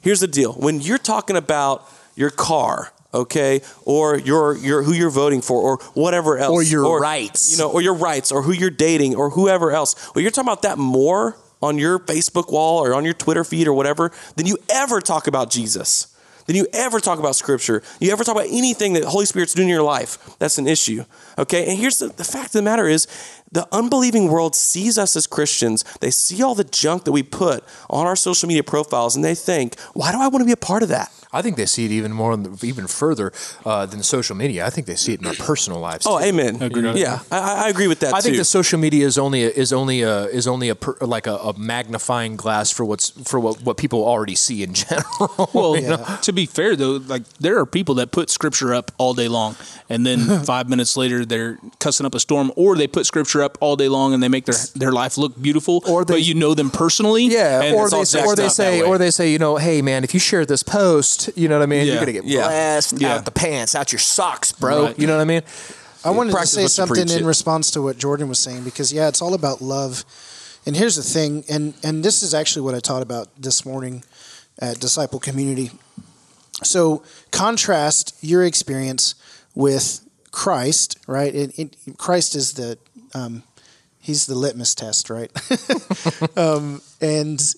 here's the deal. When you're talking about your car, okay, or your your who you're voting for, or whatever else, Or your rights. you know, or your rights, or who you're dating, or whoever else. Well, you're talking about that more on your Facebook wall or on your Twitter feed or whatever than you ever talk about Jesus. Than you ever talk about Scripture, you ever talk about anything that the Holy Spirit's doing in your life, that's an issue. Okay? And here's the, the fact of the matter is the unbelieving world sees us as Christians. They see all the junk that we put on our social media profiles and they think, why do I want to be a part of that? I think they see it even more, even further uh, than social media. I think they see it in their personal lives. Oh, too. amen. Yeah, I, I agree with that I too. think that social media is only a, is only a, is only a per, like a, a magnifying glass for what's for what, what people already see in general. Well, to be fair though, like there are people that put scripture up all day long, and then five minutes later they're cussing up a storm, or they put scripture up all day long and they make their their life look beautiful, Or they- but you know them personally, Yeah, and or it's they say, or they say, or they say, you know, hey man, if you share this post, you know what I mean, Yeah. you're gonna get Yeah. blessed Yeah. out the pants, out your socks, bro. Right. You know what I mean? I wanted to say something preach in it. response to what Jordan was saying because yeah, it's all about love. And here's the thing, and and this is actually what I taught about this morning at Disciple Community. So contrast your experience with Christ, right? It, it, Christ is the um, he's the litmus test, right? um, and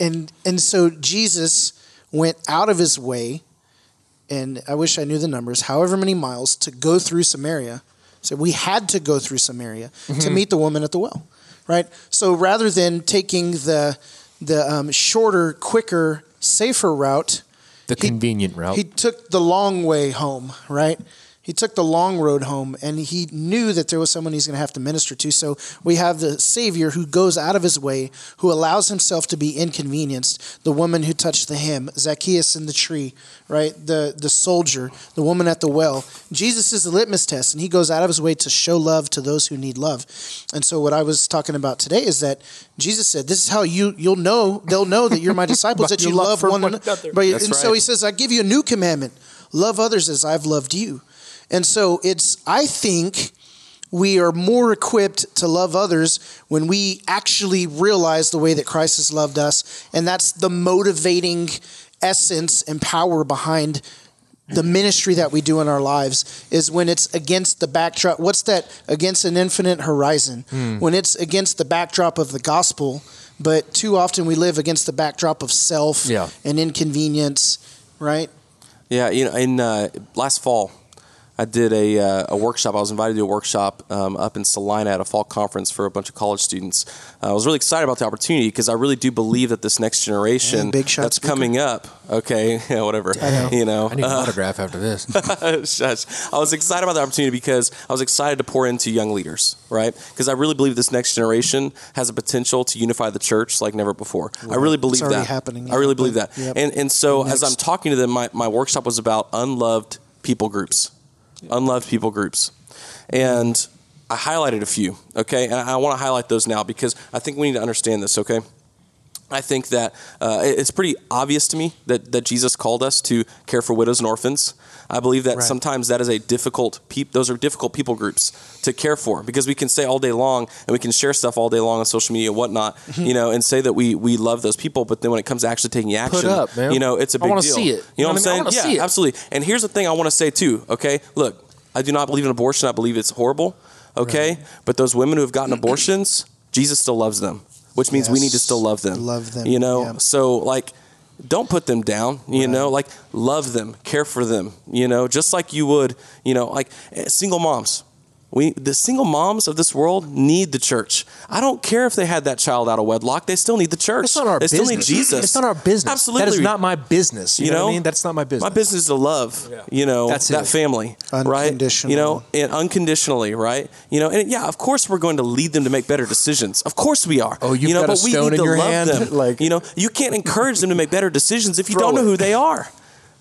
and and so Jesus went out of his way and I wish I knew the numbers, however many miles to go through Samaria. So we had to go through Samaria to meet the woman at the well, right? So rather than taking the the um, shorter, quicker, safer route, The He- convenient route. he took the long way home, right? He took the long road home, and he knew that there was someone he's going to have to minister to. So we have the Savior who goes out of his way, who allows himself to be inconvenienced. The woman who touched the hem, Zacchaeus in the tree, right? The the soldier, the woman at the well. Jesus is the litmus test, and he goes out of his way to show love to those who need love. And so what I was talking about today is that Jesus said, "This is how you you'll know they'll know that you're my disciples that you love love one, one another." another. But That's and so he says, "I give you a new commandment: love others as I've loved you." And so it's I think we are more equipped to love others when we actually realize the way that Christ has loved us, and that's the motivating essence and power behind the ministry that we do in our lives is when it's against the backdrop. What's that? Against an infinite horizon. When it's against the backdrop of the gospel but too often we live against the backdrop of self Yeah. and inconvenience right? Yeah, you know, in uh, last fall, I did a, uh, a workshop. I was invited to a workshop um, up in Salina at a fall conference for a bunch of college students. Uh, I was really excited about the opportunity because I really do believe that this next generation Yeah, big that's Booker. coming up. Okay, yeah, whatever. You know, I need an autograph after this. Shush. I was excited about the opportunity because I was excited to pour into young leaders, right? Because I really believe this next generation has a potential to unify the church like never before. I really believe already that. happening, I really believe that. yep. And and so as I'm talking to them, my, my workshop was about unloved people groups, unloved people groups, and I highlighted a few. Okay, and I want to highlight those now because I think we need to understand this. Okay. I think that uh, it's pretty obvious to me that, that Jesus called us to care for widows and orphans. I believe that Right. sometimes that is a difficult peop- those are difficult people groups to care for because we can say all day long and we can share stuff all day long on social media and whatnot, you know, and say that we we love those people, but then when it comes to actually taking action, up, you know, it's a big wanna deal. see it. You know what I'm I mean, saying? yeah, absolutely. And here's the thing I want to say too. Okay, look, I do not believe in abortion. I believe it's horrible. Okay, but those women who have gotten abortions, Jesus still loves them, which means we need to still love them. Love them, You know, yeah. so like don't put them down you know? Like love them care for them you know? Just like you would you know like eh, single moms we the single moms of this world need the church i don't care if they had that child out of wedlock they still need the church It's not our they business. still need jesus It's not our business. absolutely That is not my business. You, You know, what know? I mean? That's not my business. my business is to love, you know, That's that it. family, right? You know, and unconditionally, right? You know, and yeah, of course we're going to lead them to make better decisions. Of course we are. Oh, you've you know, got a but we stone need in to your love hand? them. Like- you know, you can't encourage them to make better decisions if you don't know it. who they are.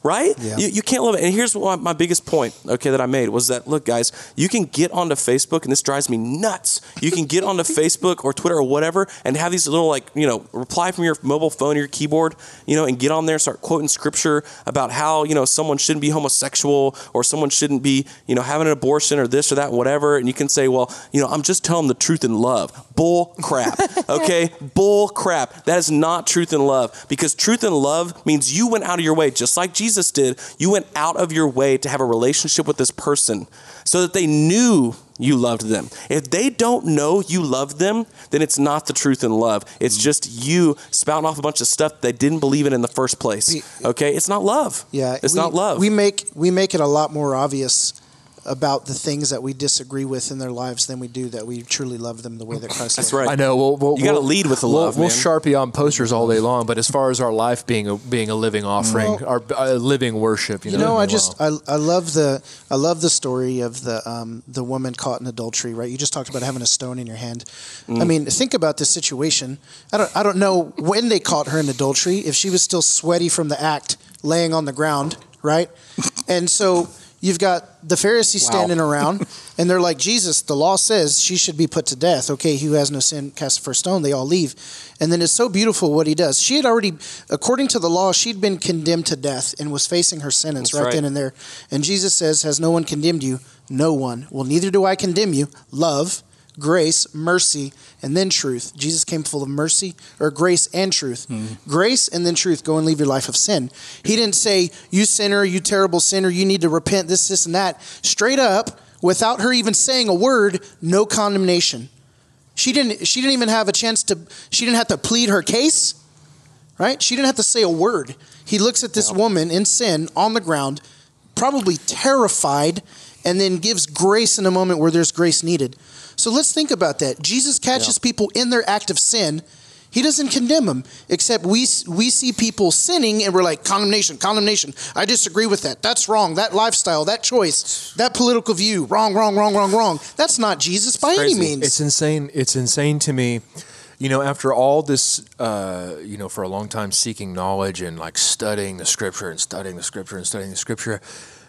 Right? Yeah. You, you can't love it. And here's what my biggest point, okay, that I made was that look, guys, you can get onto Facebook, and this drives me nuts. You can get onto Facebook or Twitter or whatever and have these little like, you know, reply from your mobile phone or your keyboard, you know, and get on there and start quoting scripture about how, you know, someone shouldn't be homosexual or someone shouldn't be, you know, having an abortion or this or that, whatever. And you can say, well, you know, I'm just telling the truth in love. Bull crap. Okay? Bull crap. That is not truth and love because truth and love means you went out of your way, just like Jesus did. You went out of your way to have a relationship with this person so that they knew you loved them. If they don't know you love them, then it's not the truth and love. It's mm. just you spouting off a bunch of stuff they didn't believe in in the first place. Okay? It's not love. Yeah, It's we- not love. We make we make it a lot more obvious about the things that we disagree with in their lives than we do that we truly love them the way that Christ. That's loved right. I know. We'll, we'll, You gotta we'll- lead with the we'll, love, We'll sharpie on posters all day long, but as far as our life being a being a living offering, Well- our uh, living worship, you, You know, know, I well, just I, I love the I love the story of the um, the woman caught in adultery. Right, you just talked about having a stone in your hand. Mm. I mean, think about this situation. I don't I don't know when they caught her in adultery. If she was still sweaty from the act, laying on the ground, right? And so you've got the Pharisees Wow. standing around, and they're like, Jesus, the law says she should be put to death. Okay, he who has no sin cast the first stone. They all leave, and then it's so beautiful what he does. She had already, according to the law, she'd been condemned to death and was facing her sentence right, right. then and there. And Jesus says, "Has no one condemned you? No one. Well, neither do I condemn you. Love." Grace, mercy, and then truth. Jesus came full of mercy or grace and truth. Hmm. Grace and then truth. Go and leave your life of sin. He didn't say, You sinner, you terrible sinner, you need to repent, this, this, and that. Straight up, without her even saying a word, no condemnation. She didn't she didn't even have a chance to she didn't have to plead her case. Right? She didn't have to say a word. He looks at this woman in sin on the ground, probably terrified, and then gives grace in a moment where there's grace needed. So let's think about that. Jesus catches people in their act of sin. He doesn't condemn them, except we we see people sinning and we're like condemnation, condemnation. I disagree with that. That's wrong. That lifestyle, that choice, that political view, wrong, wrong, wrong, wrong, wrong. That's not Jesus by any means. It's insane. It's insane to me. You know, after all this, uh, you know, for a long time seeking knowledge and like studying the scripture and studying the scripture and studying the scripture,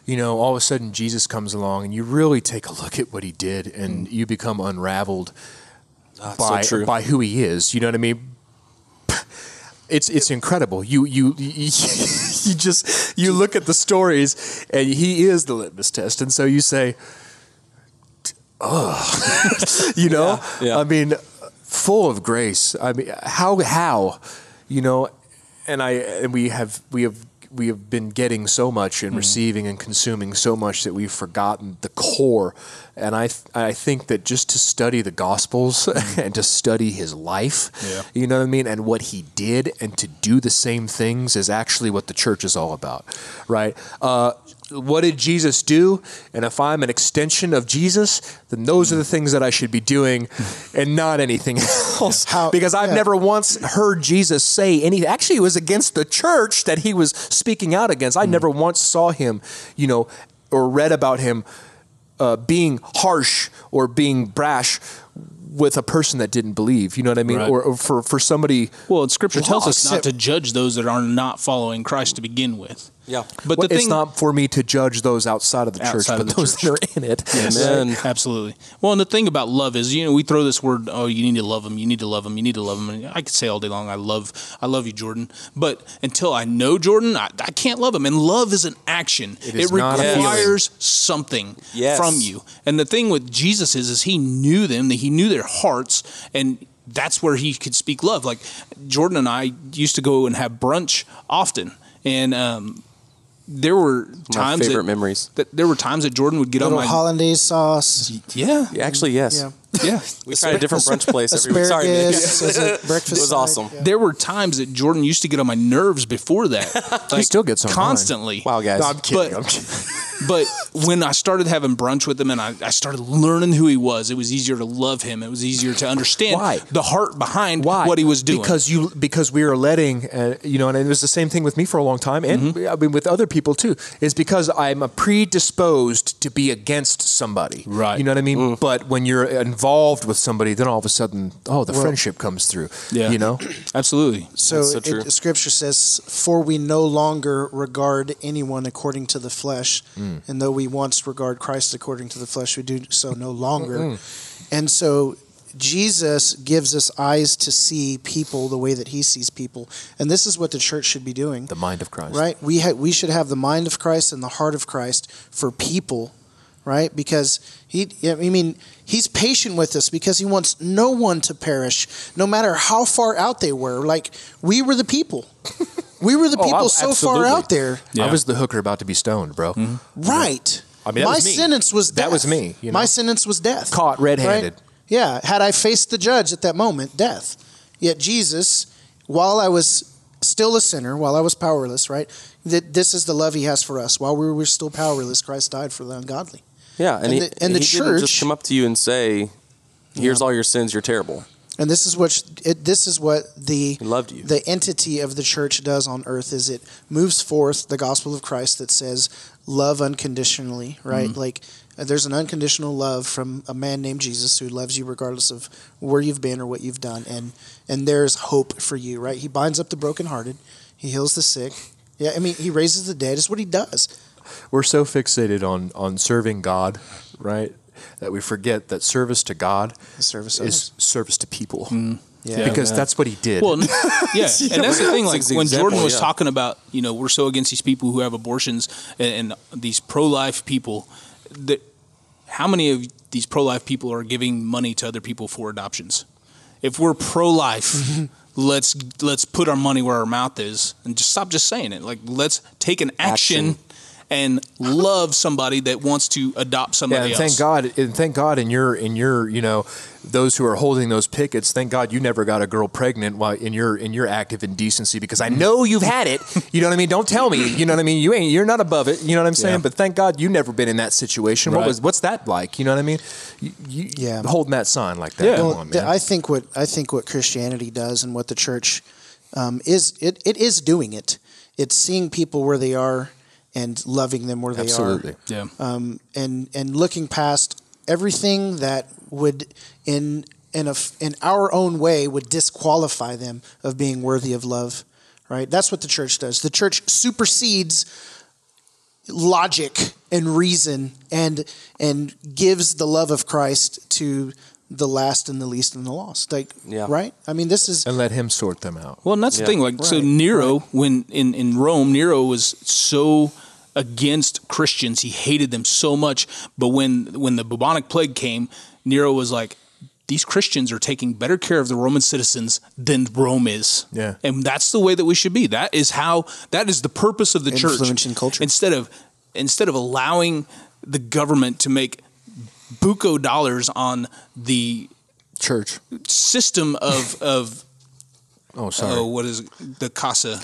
you know, all of a sudden Jesus comes along and you really take a look at what he did and hmm. you become unraveled so by true. by who he is. You know what I mean? It's it's incredible. You you you, you just you look at the stories and he is the litmus test, and so you say, "Oh, you know." Yeah, yeah. I mean, full of grace. I mean, how how, you know, and I and we have we have we have been getting so much Mm-hmm. and receiving and consuming so much that we've forgotten the core. And I th- I think that just to study the Gospels and to study his life, Yeah. you know what I mean, and what he did, and to do the same things is actually what the church is all about, right? Uh, what did Jesus do? And if I'm an extension of Jesus, then those are the things that I should be doing, and not anything else. How- because I've yeah. never once heard Jesus say anything. Actually, it was against the church that he was speaking out against. I never once saw him, you know, or read about him uh, being harsh or being brash with a person that didn't believe. You know what I mean? Right. Or, or for for somebody. Well, and Scripture tells us not to judge those that are not following Christ to begin with. Yeah. But Well, it's thing, not for me to judge those outside of the church, Outside but the those church. that are in it. Amen. Absolutely. Well, and the thing about love is, you know, we throw this word, "Oh, you need to love them. You need to love them. You need to love them." And I could say all day long, "I love, I love you, Jordan." But until I know Jordan, I, I can't love him. And love is an action. It, is not a feeling. requires something Yes. from you. And the thing with Jesus is, is he knew them. That he knew their hearts, and that's where he could speak love. Like Jordan and I used to go and have brunch often, and um, there were My times favorite that, memories. that there were times that Jordan would get Little on my hollandaise sauce. yeah Yeah, Actually, yes. Yeah. Yeah. We tried a different brunch place every week. Sorry, Nick. Asparagus as a breakfast. It was side. awesome. Yeah. There were times that Jordan used to get on my nerves before that. Like, still gets on mine. constantly. Wow, guys. No, I'm kidding. But- I'm kidding. But when I started having brunch with him and I, I started learning who he was, it was easier to love him. It was easier to understand Why? the heart behind Why? what he was doing. Because you because we are letting uh, you know, and it was the same thing with me for a long time, and Mm-hmm. I mean with other people too. Is because I'm a predisposed to be against somebody, Right. You know what I mean? Mm. But when you're involved with somebody, then all of a sudden, oh, the friendship comes through. Yeah. you know. Absolutely. So, That's so it- Scripture says, "For we no longer regard anyone according to the flesh, mm. and though we once regard Christ according to the flesh, we do so no longer." And so, Jesus gives us eyes to see people the way that He sees people, and this is what the church should be doing. The mind of Christ, Right? We ha- we should have the mind of Christ and the heart of Christ for people, right? Because he, I mean, he's patient with us because he wants no one to perish, no matter how far out they were. Like we were the people. We were the Oh, people I- so absolutely. far out there. Yeah. I was the hooker about to be stoned, bro. Mm-hmm. Right. I mean, my was sentence was death. That was me, you know? My sentence was death. Caught red-handed. Right? Yeah. Had I faced the judge at that moment, death. Yet Jesus, while I was still a sinner, while I was powerless, right? That this is the love He has for us. While we were still powerless, Christ died for the ungodly. Yeah, and, And he, the- and the he didn't just come up to you and say, "Here's all your sins. You're terrible." And this is what it, this is what the loved you. the entity of the church does on earth is it moves forth the gospel of Christ that says love unconditionally, right? Mm-hmm. Like uh, there's an unconditional love from a man named Jesus who loves you regardless of where you've been or what you've done, and and there's hope for you, right? He binds up the brokenhearted, he heals the sick. Yeah, I mean, he raises the dead. It's what he does. We're so fixated on on serving God, right? That we forget that service to God service of is service to people. Mm. Yeah. because Yeah. that's what he did. Well, yeah, and that's the thing. Like when example, Jordan was yeah. talking about, you know, we're so against these people who have abortions and, and these pro-life people. That how many of these pro-life people are giving money to other people for adoptions? If we're pro-life, let's let's put our money where our mouth is and just stop just saying it. Like let's take an action. Action. And love somebody that wants to adopt yeah, somebody and else. thank God, and thank God, in your in your you know those who are holding those pickets, thank God you never got a girl pregnant while in your in your act of indecency because I know you've had it. You know what I mean? Don't tell me. You know what I mean? You ain't you're not above it. You know what I'm saying? Yeah. But thank God you never been in that situation. What was what's that like? You know what I mean? You, you, Yeah. holding that sign like that. Yeah. Well, on, man. I think what I think what Christianity does and what the church um, is it, it is doing it. It's seeing people where they are and loving them where they Absolutely. are, yeah, um, and and looking past everything that would in in a f- in our own way would disqualify them of being worthy of love. Right? That's what the church does. The church supersedes logic and reason and and gives the love of Christ to the last and the least and the lost. Like Yeah. right? I mean this is and let him sort them out. Well, and that's Yeah. the thing. Like, so Right, Nero, when in, in Rome, Nero was so against Christians. He hated them so much. But when when the bubonic plague came, Nero was like, these Christians are taking better care of the Roman citizens than Rome is. Yeah. And that's the way that we should be. That is how that is the purpose of the church. Influencing culture. Instead of instead of allowing the government to make buco dollars on the Church. system of of Oh, sorry. oh what is it? the casa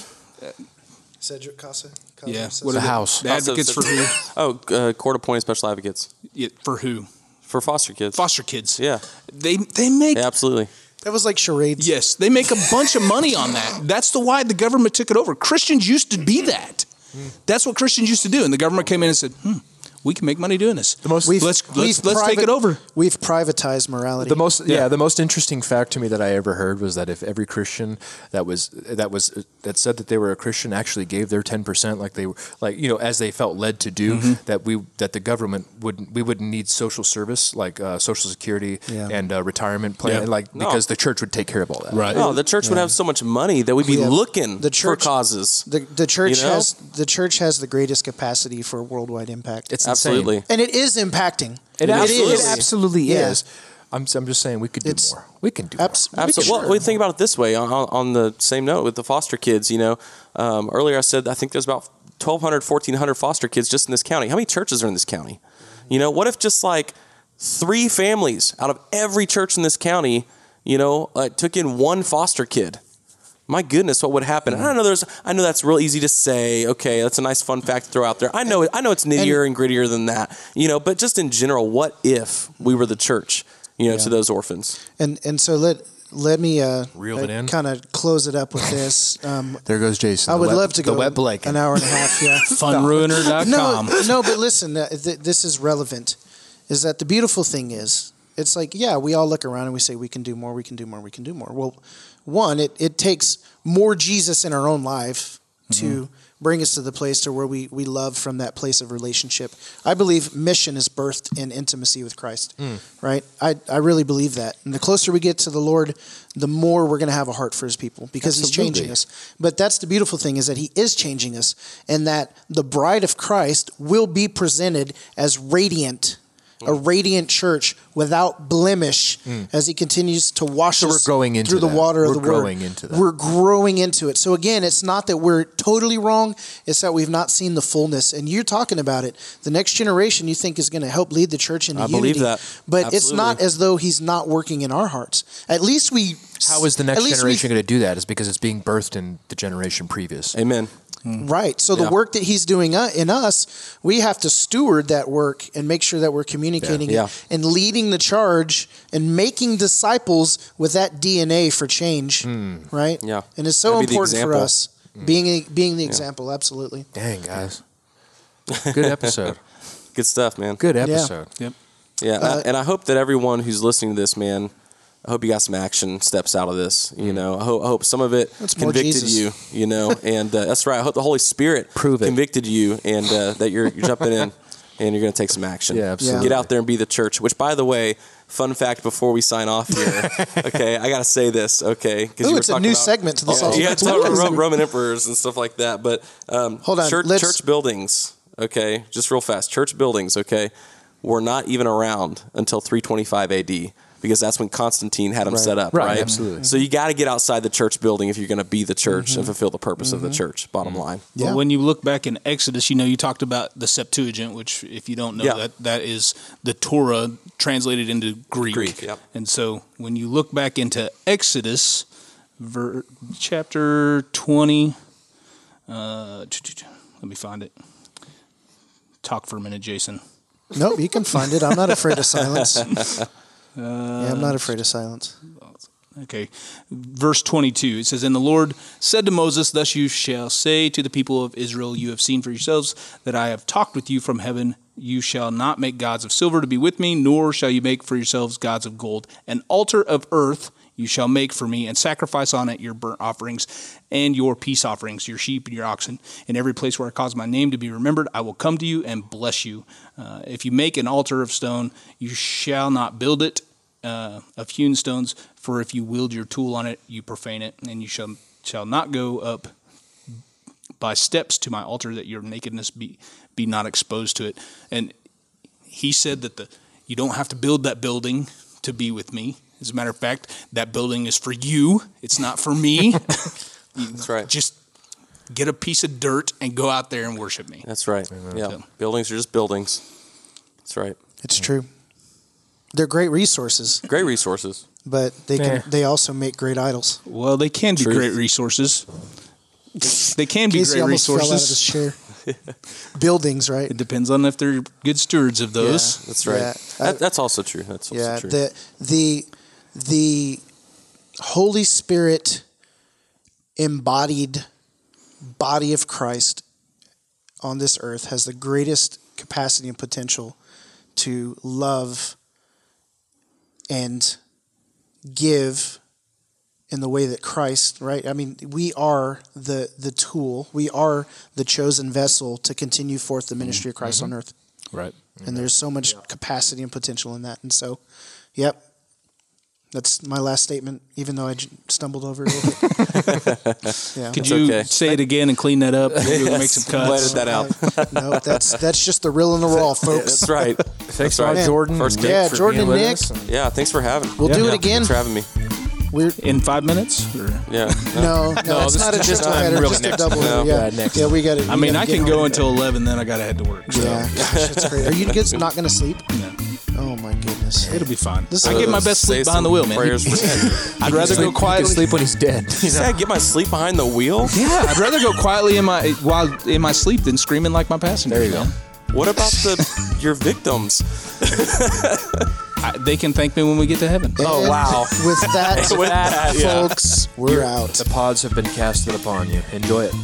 Cedric Casa. yeah what the are they? house. the advocates for who Oh, uh, court appointed special advocates Yeah, for who for foster kids. foster kids Yeah, they they make yeah, absolutely. That was like charades. yes they make a bunch of money on that that's the why the government took it over Christians used to be that that's what Christians used to do and the government came in and said hmm we can make money doing this the most- We've, let's let's, we've let's take it over We've privatized morality. The most, yeah. Yeah. the most interesting fact to me that I ever heard was that if every Christian that was that was that said that they were a Christian actually gave their ten percent, like they were, like you know, as they felt led to do, Mm-hmm. that we that the government wouldn't we wouldn't need social service like uh, social security Yeah. and uh, retirement plan, Yeah. like because the church would take care of all that. right No, the church would have so much money that we'd be Yeah. looking The church- for causes. the the church You know? has the church has the greatest capacity for worldwide impact. It's insane. Absolutely. and it is impacting. It, It absolutely, is. it absolutely Yeah. I'm, I'm just saying we could do It's- more. We can do Abs- more. Absolutely. Sure. Well, we think about it this way. On, on on the same note with the foster kids, you know, um, earlier I said I think there's about 1,200, 1,400 foster kids just in this county. How many churches are in this county? You know, what if just like three families out of every church in this county, you know, uh, took in one foster kid? My goodness, what would happen? And I know there's, I know that's real easy to say. Okay, that's a nice fun fact to throw out there. I know, I know it's nittier and, grittier than that, you know. But just in general, what if we were the church, you know, to those orphans? And and so let let me uh, Reel it in. kind of close it up with this. Um, There goes Jason. I would wet- love to go the web blanket. an hour and a half. Yeah. funruiner.com no, no, but listen, uh, th- this is relevant. Is that the beautiful thing is, it's like, yeah, we all look around and we say, we can do more, we can do more, we can do more. Well, one, it, it takes more Jesus in our own life mm-hmm. to bring us to the place to where we, we love from that place of relationship. I believe mission is birthed in intimacy with Christ, mm. right? I, I really believe that. And the closer we get to the Lord, the more we're going to have a heart for his people because he's changing us. But that's the beautiful thing is that he is changing us and that the bride of Christ will be presented as radiant, a radiant church without blemish mm. as he continues to wash So we're us growing into through the water of We're the word. growing into that. We're growing into it. So again, it's not that we're totally wrong, it's that we've not seen the fullness. And you're talking about it. The next generation you think is going to help lead the church into I unity. believe that. But it's not as though he's not working in our hearts. At least we How is the next least we generation going to do that? Is because it's being birthed in the generation previous. Amen. Right. So the work that he's doing uh, in us, we have to steward that work and make sure that we're communicating Yeah. it and leading the charge and making disciples with that DNA for change. Right. Yeah. And it's so Gotta be the important for example. us being a, being the example. Absolutely. Dang, guys. Good episode. Good stuff, man. Good episode. Yep. Yeah, Uh, and I hope that everyone who's listening to this, man, I hope you got some action steps out of this. You know, I hope, I hope some of it That's convicted you. You know, and uh, that's right. I hope the Holy Spirit Prove it. convicted you, and uh, that you're, you're jumping in and you're going to take some action. Yeah, absolutely. Get out there and be the church. Which, by the way, fun fact before we sign off here, okay, I got to say this, okay? Because Ooh, it's a new segment to the yeah, yeah, it's about podcast. Roman emperors and stuff like that. But um, Hold on, church, church buildings, okay, just real fast. Church buildings, okay, were not even around until 325 AD because that's when Constantine had them set up, Right, right? absolutely. So you got to get outside the church building if you're going to be the church and mm-hmm. fulfill the purpose of the mm-hmm. church. Bottom mm-hmm. line. Yeah. Well, when you look back in Exodus, you know you talked about the Septuagint, which, if you don't know, Yeah. that that is the Torah translated into Greek. Greek, yep. And so when you look back into Exodus, ver, chapter twenty, uh, let me find it. Talk for a minute, Jason. Nope, you can find it. I'm not afraid of silence. Uh, yeah, I'm not afraid of silence. Okay. Verse 22, it says, And the Lord said to Moses, Thus you shall say to the people of Israel, You have seen for yourselves that I have talked with you from heaven. You shall not make gods of silver to be with me, nor shall you make for yourselves gods of gold. An altar of earth you shall make for me, and sacrifice on it your burnt offerings and your peace offerings, your sheep and your oxen. In every place where I cause my name to be remembered, I will come to you and bless you. Uh, if you make an altar of stone, you shall not build it uh, of hewn stones, for if you wield your tool on it, you profane it, and you shall shall not go up by steps to my altar, that your nakedness be be not exposed to it. And he said that the you don't have to build that building to be with me. As a matter of fact, that building is for you. It's not for me. That's right. Just get a piece of dirt and go out there and worship me. That's right. Yeah. So- Buildings are just buildings. That's right. It's true. They're great resources, Great resources. but they can Eh. they also make great idols. Well, they can be great resources. They can be Casey great almost fell out of his resources. chair. Buildings, right? It depends on if they're good stewards of those. That's right. Yeah. That, that's also true. That's also yeah true. the the the holy spirit embodied body of christ on this earth has the greatest capacity and potential to love and give in the way that christ right? I mean we are the the tool. We are the chosen vessel to continue forth the ministry of christ mm-hmm. on earth. Right. and there's so much capacity and potential in that. And so, yep, that's my last statement. Even though I j- stumbled over it a little bit. yeah, Could It's you okay. say it again and clean that up? Maybe we'll make some cuts. edit that out. no, that's that's just the real and the raw, folks. That's right. Thanks That's right. Jordan. First. Yeah, for Jordan being and Nick. us. Yeah, thanks for having. We'll do Yeah, it again. Thanks for having me. We're In five minutes? Or? Yeah. no, no, it's this not a is just triple header, really just a next double header. No. Yeah, Yeah, next yeah, we got it. I mean, I can go until 11, then I got to head to work. Yeah, gosh, that's great. Are you guys not going to sleep? Yeah. Oh my goodness. It'll be fine. This I get my best sleep behind the wheel, man. Prayers for Ted. I'd rather Sleep- go quietly. sleep when he's dead. You Say? I get my sleep behind the wheel. Yeah, I'd rather go quietly in my while in my sleep than screaming like my passenger. There you go. What about the your victims? I, they can thank me when we get to heaven. Oh, wow. With that, With that, yeah. folks, we're out. The pods have been casted upon you. Enjoy it.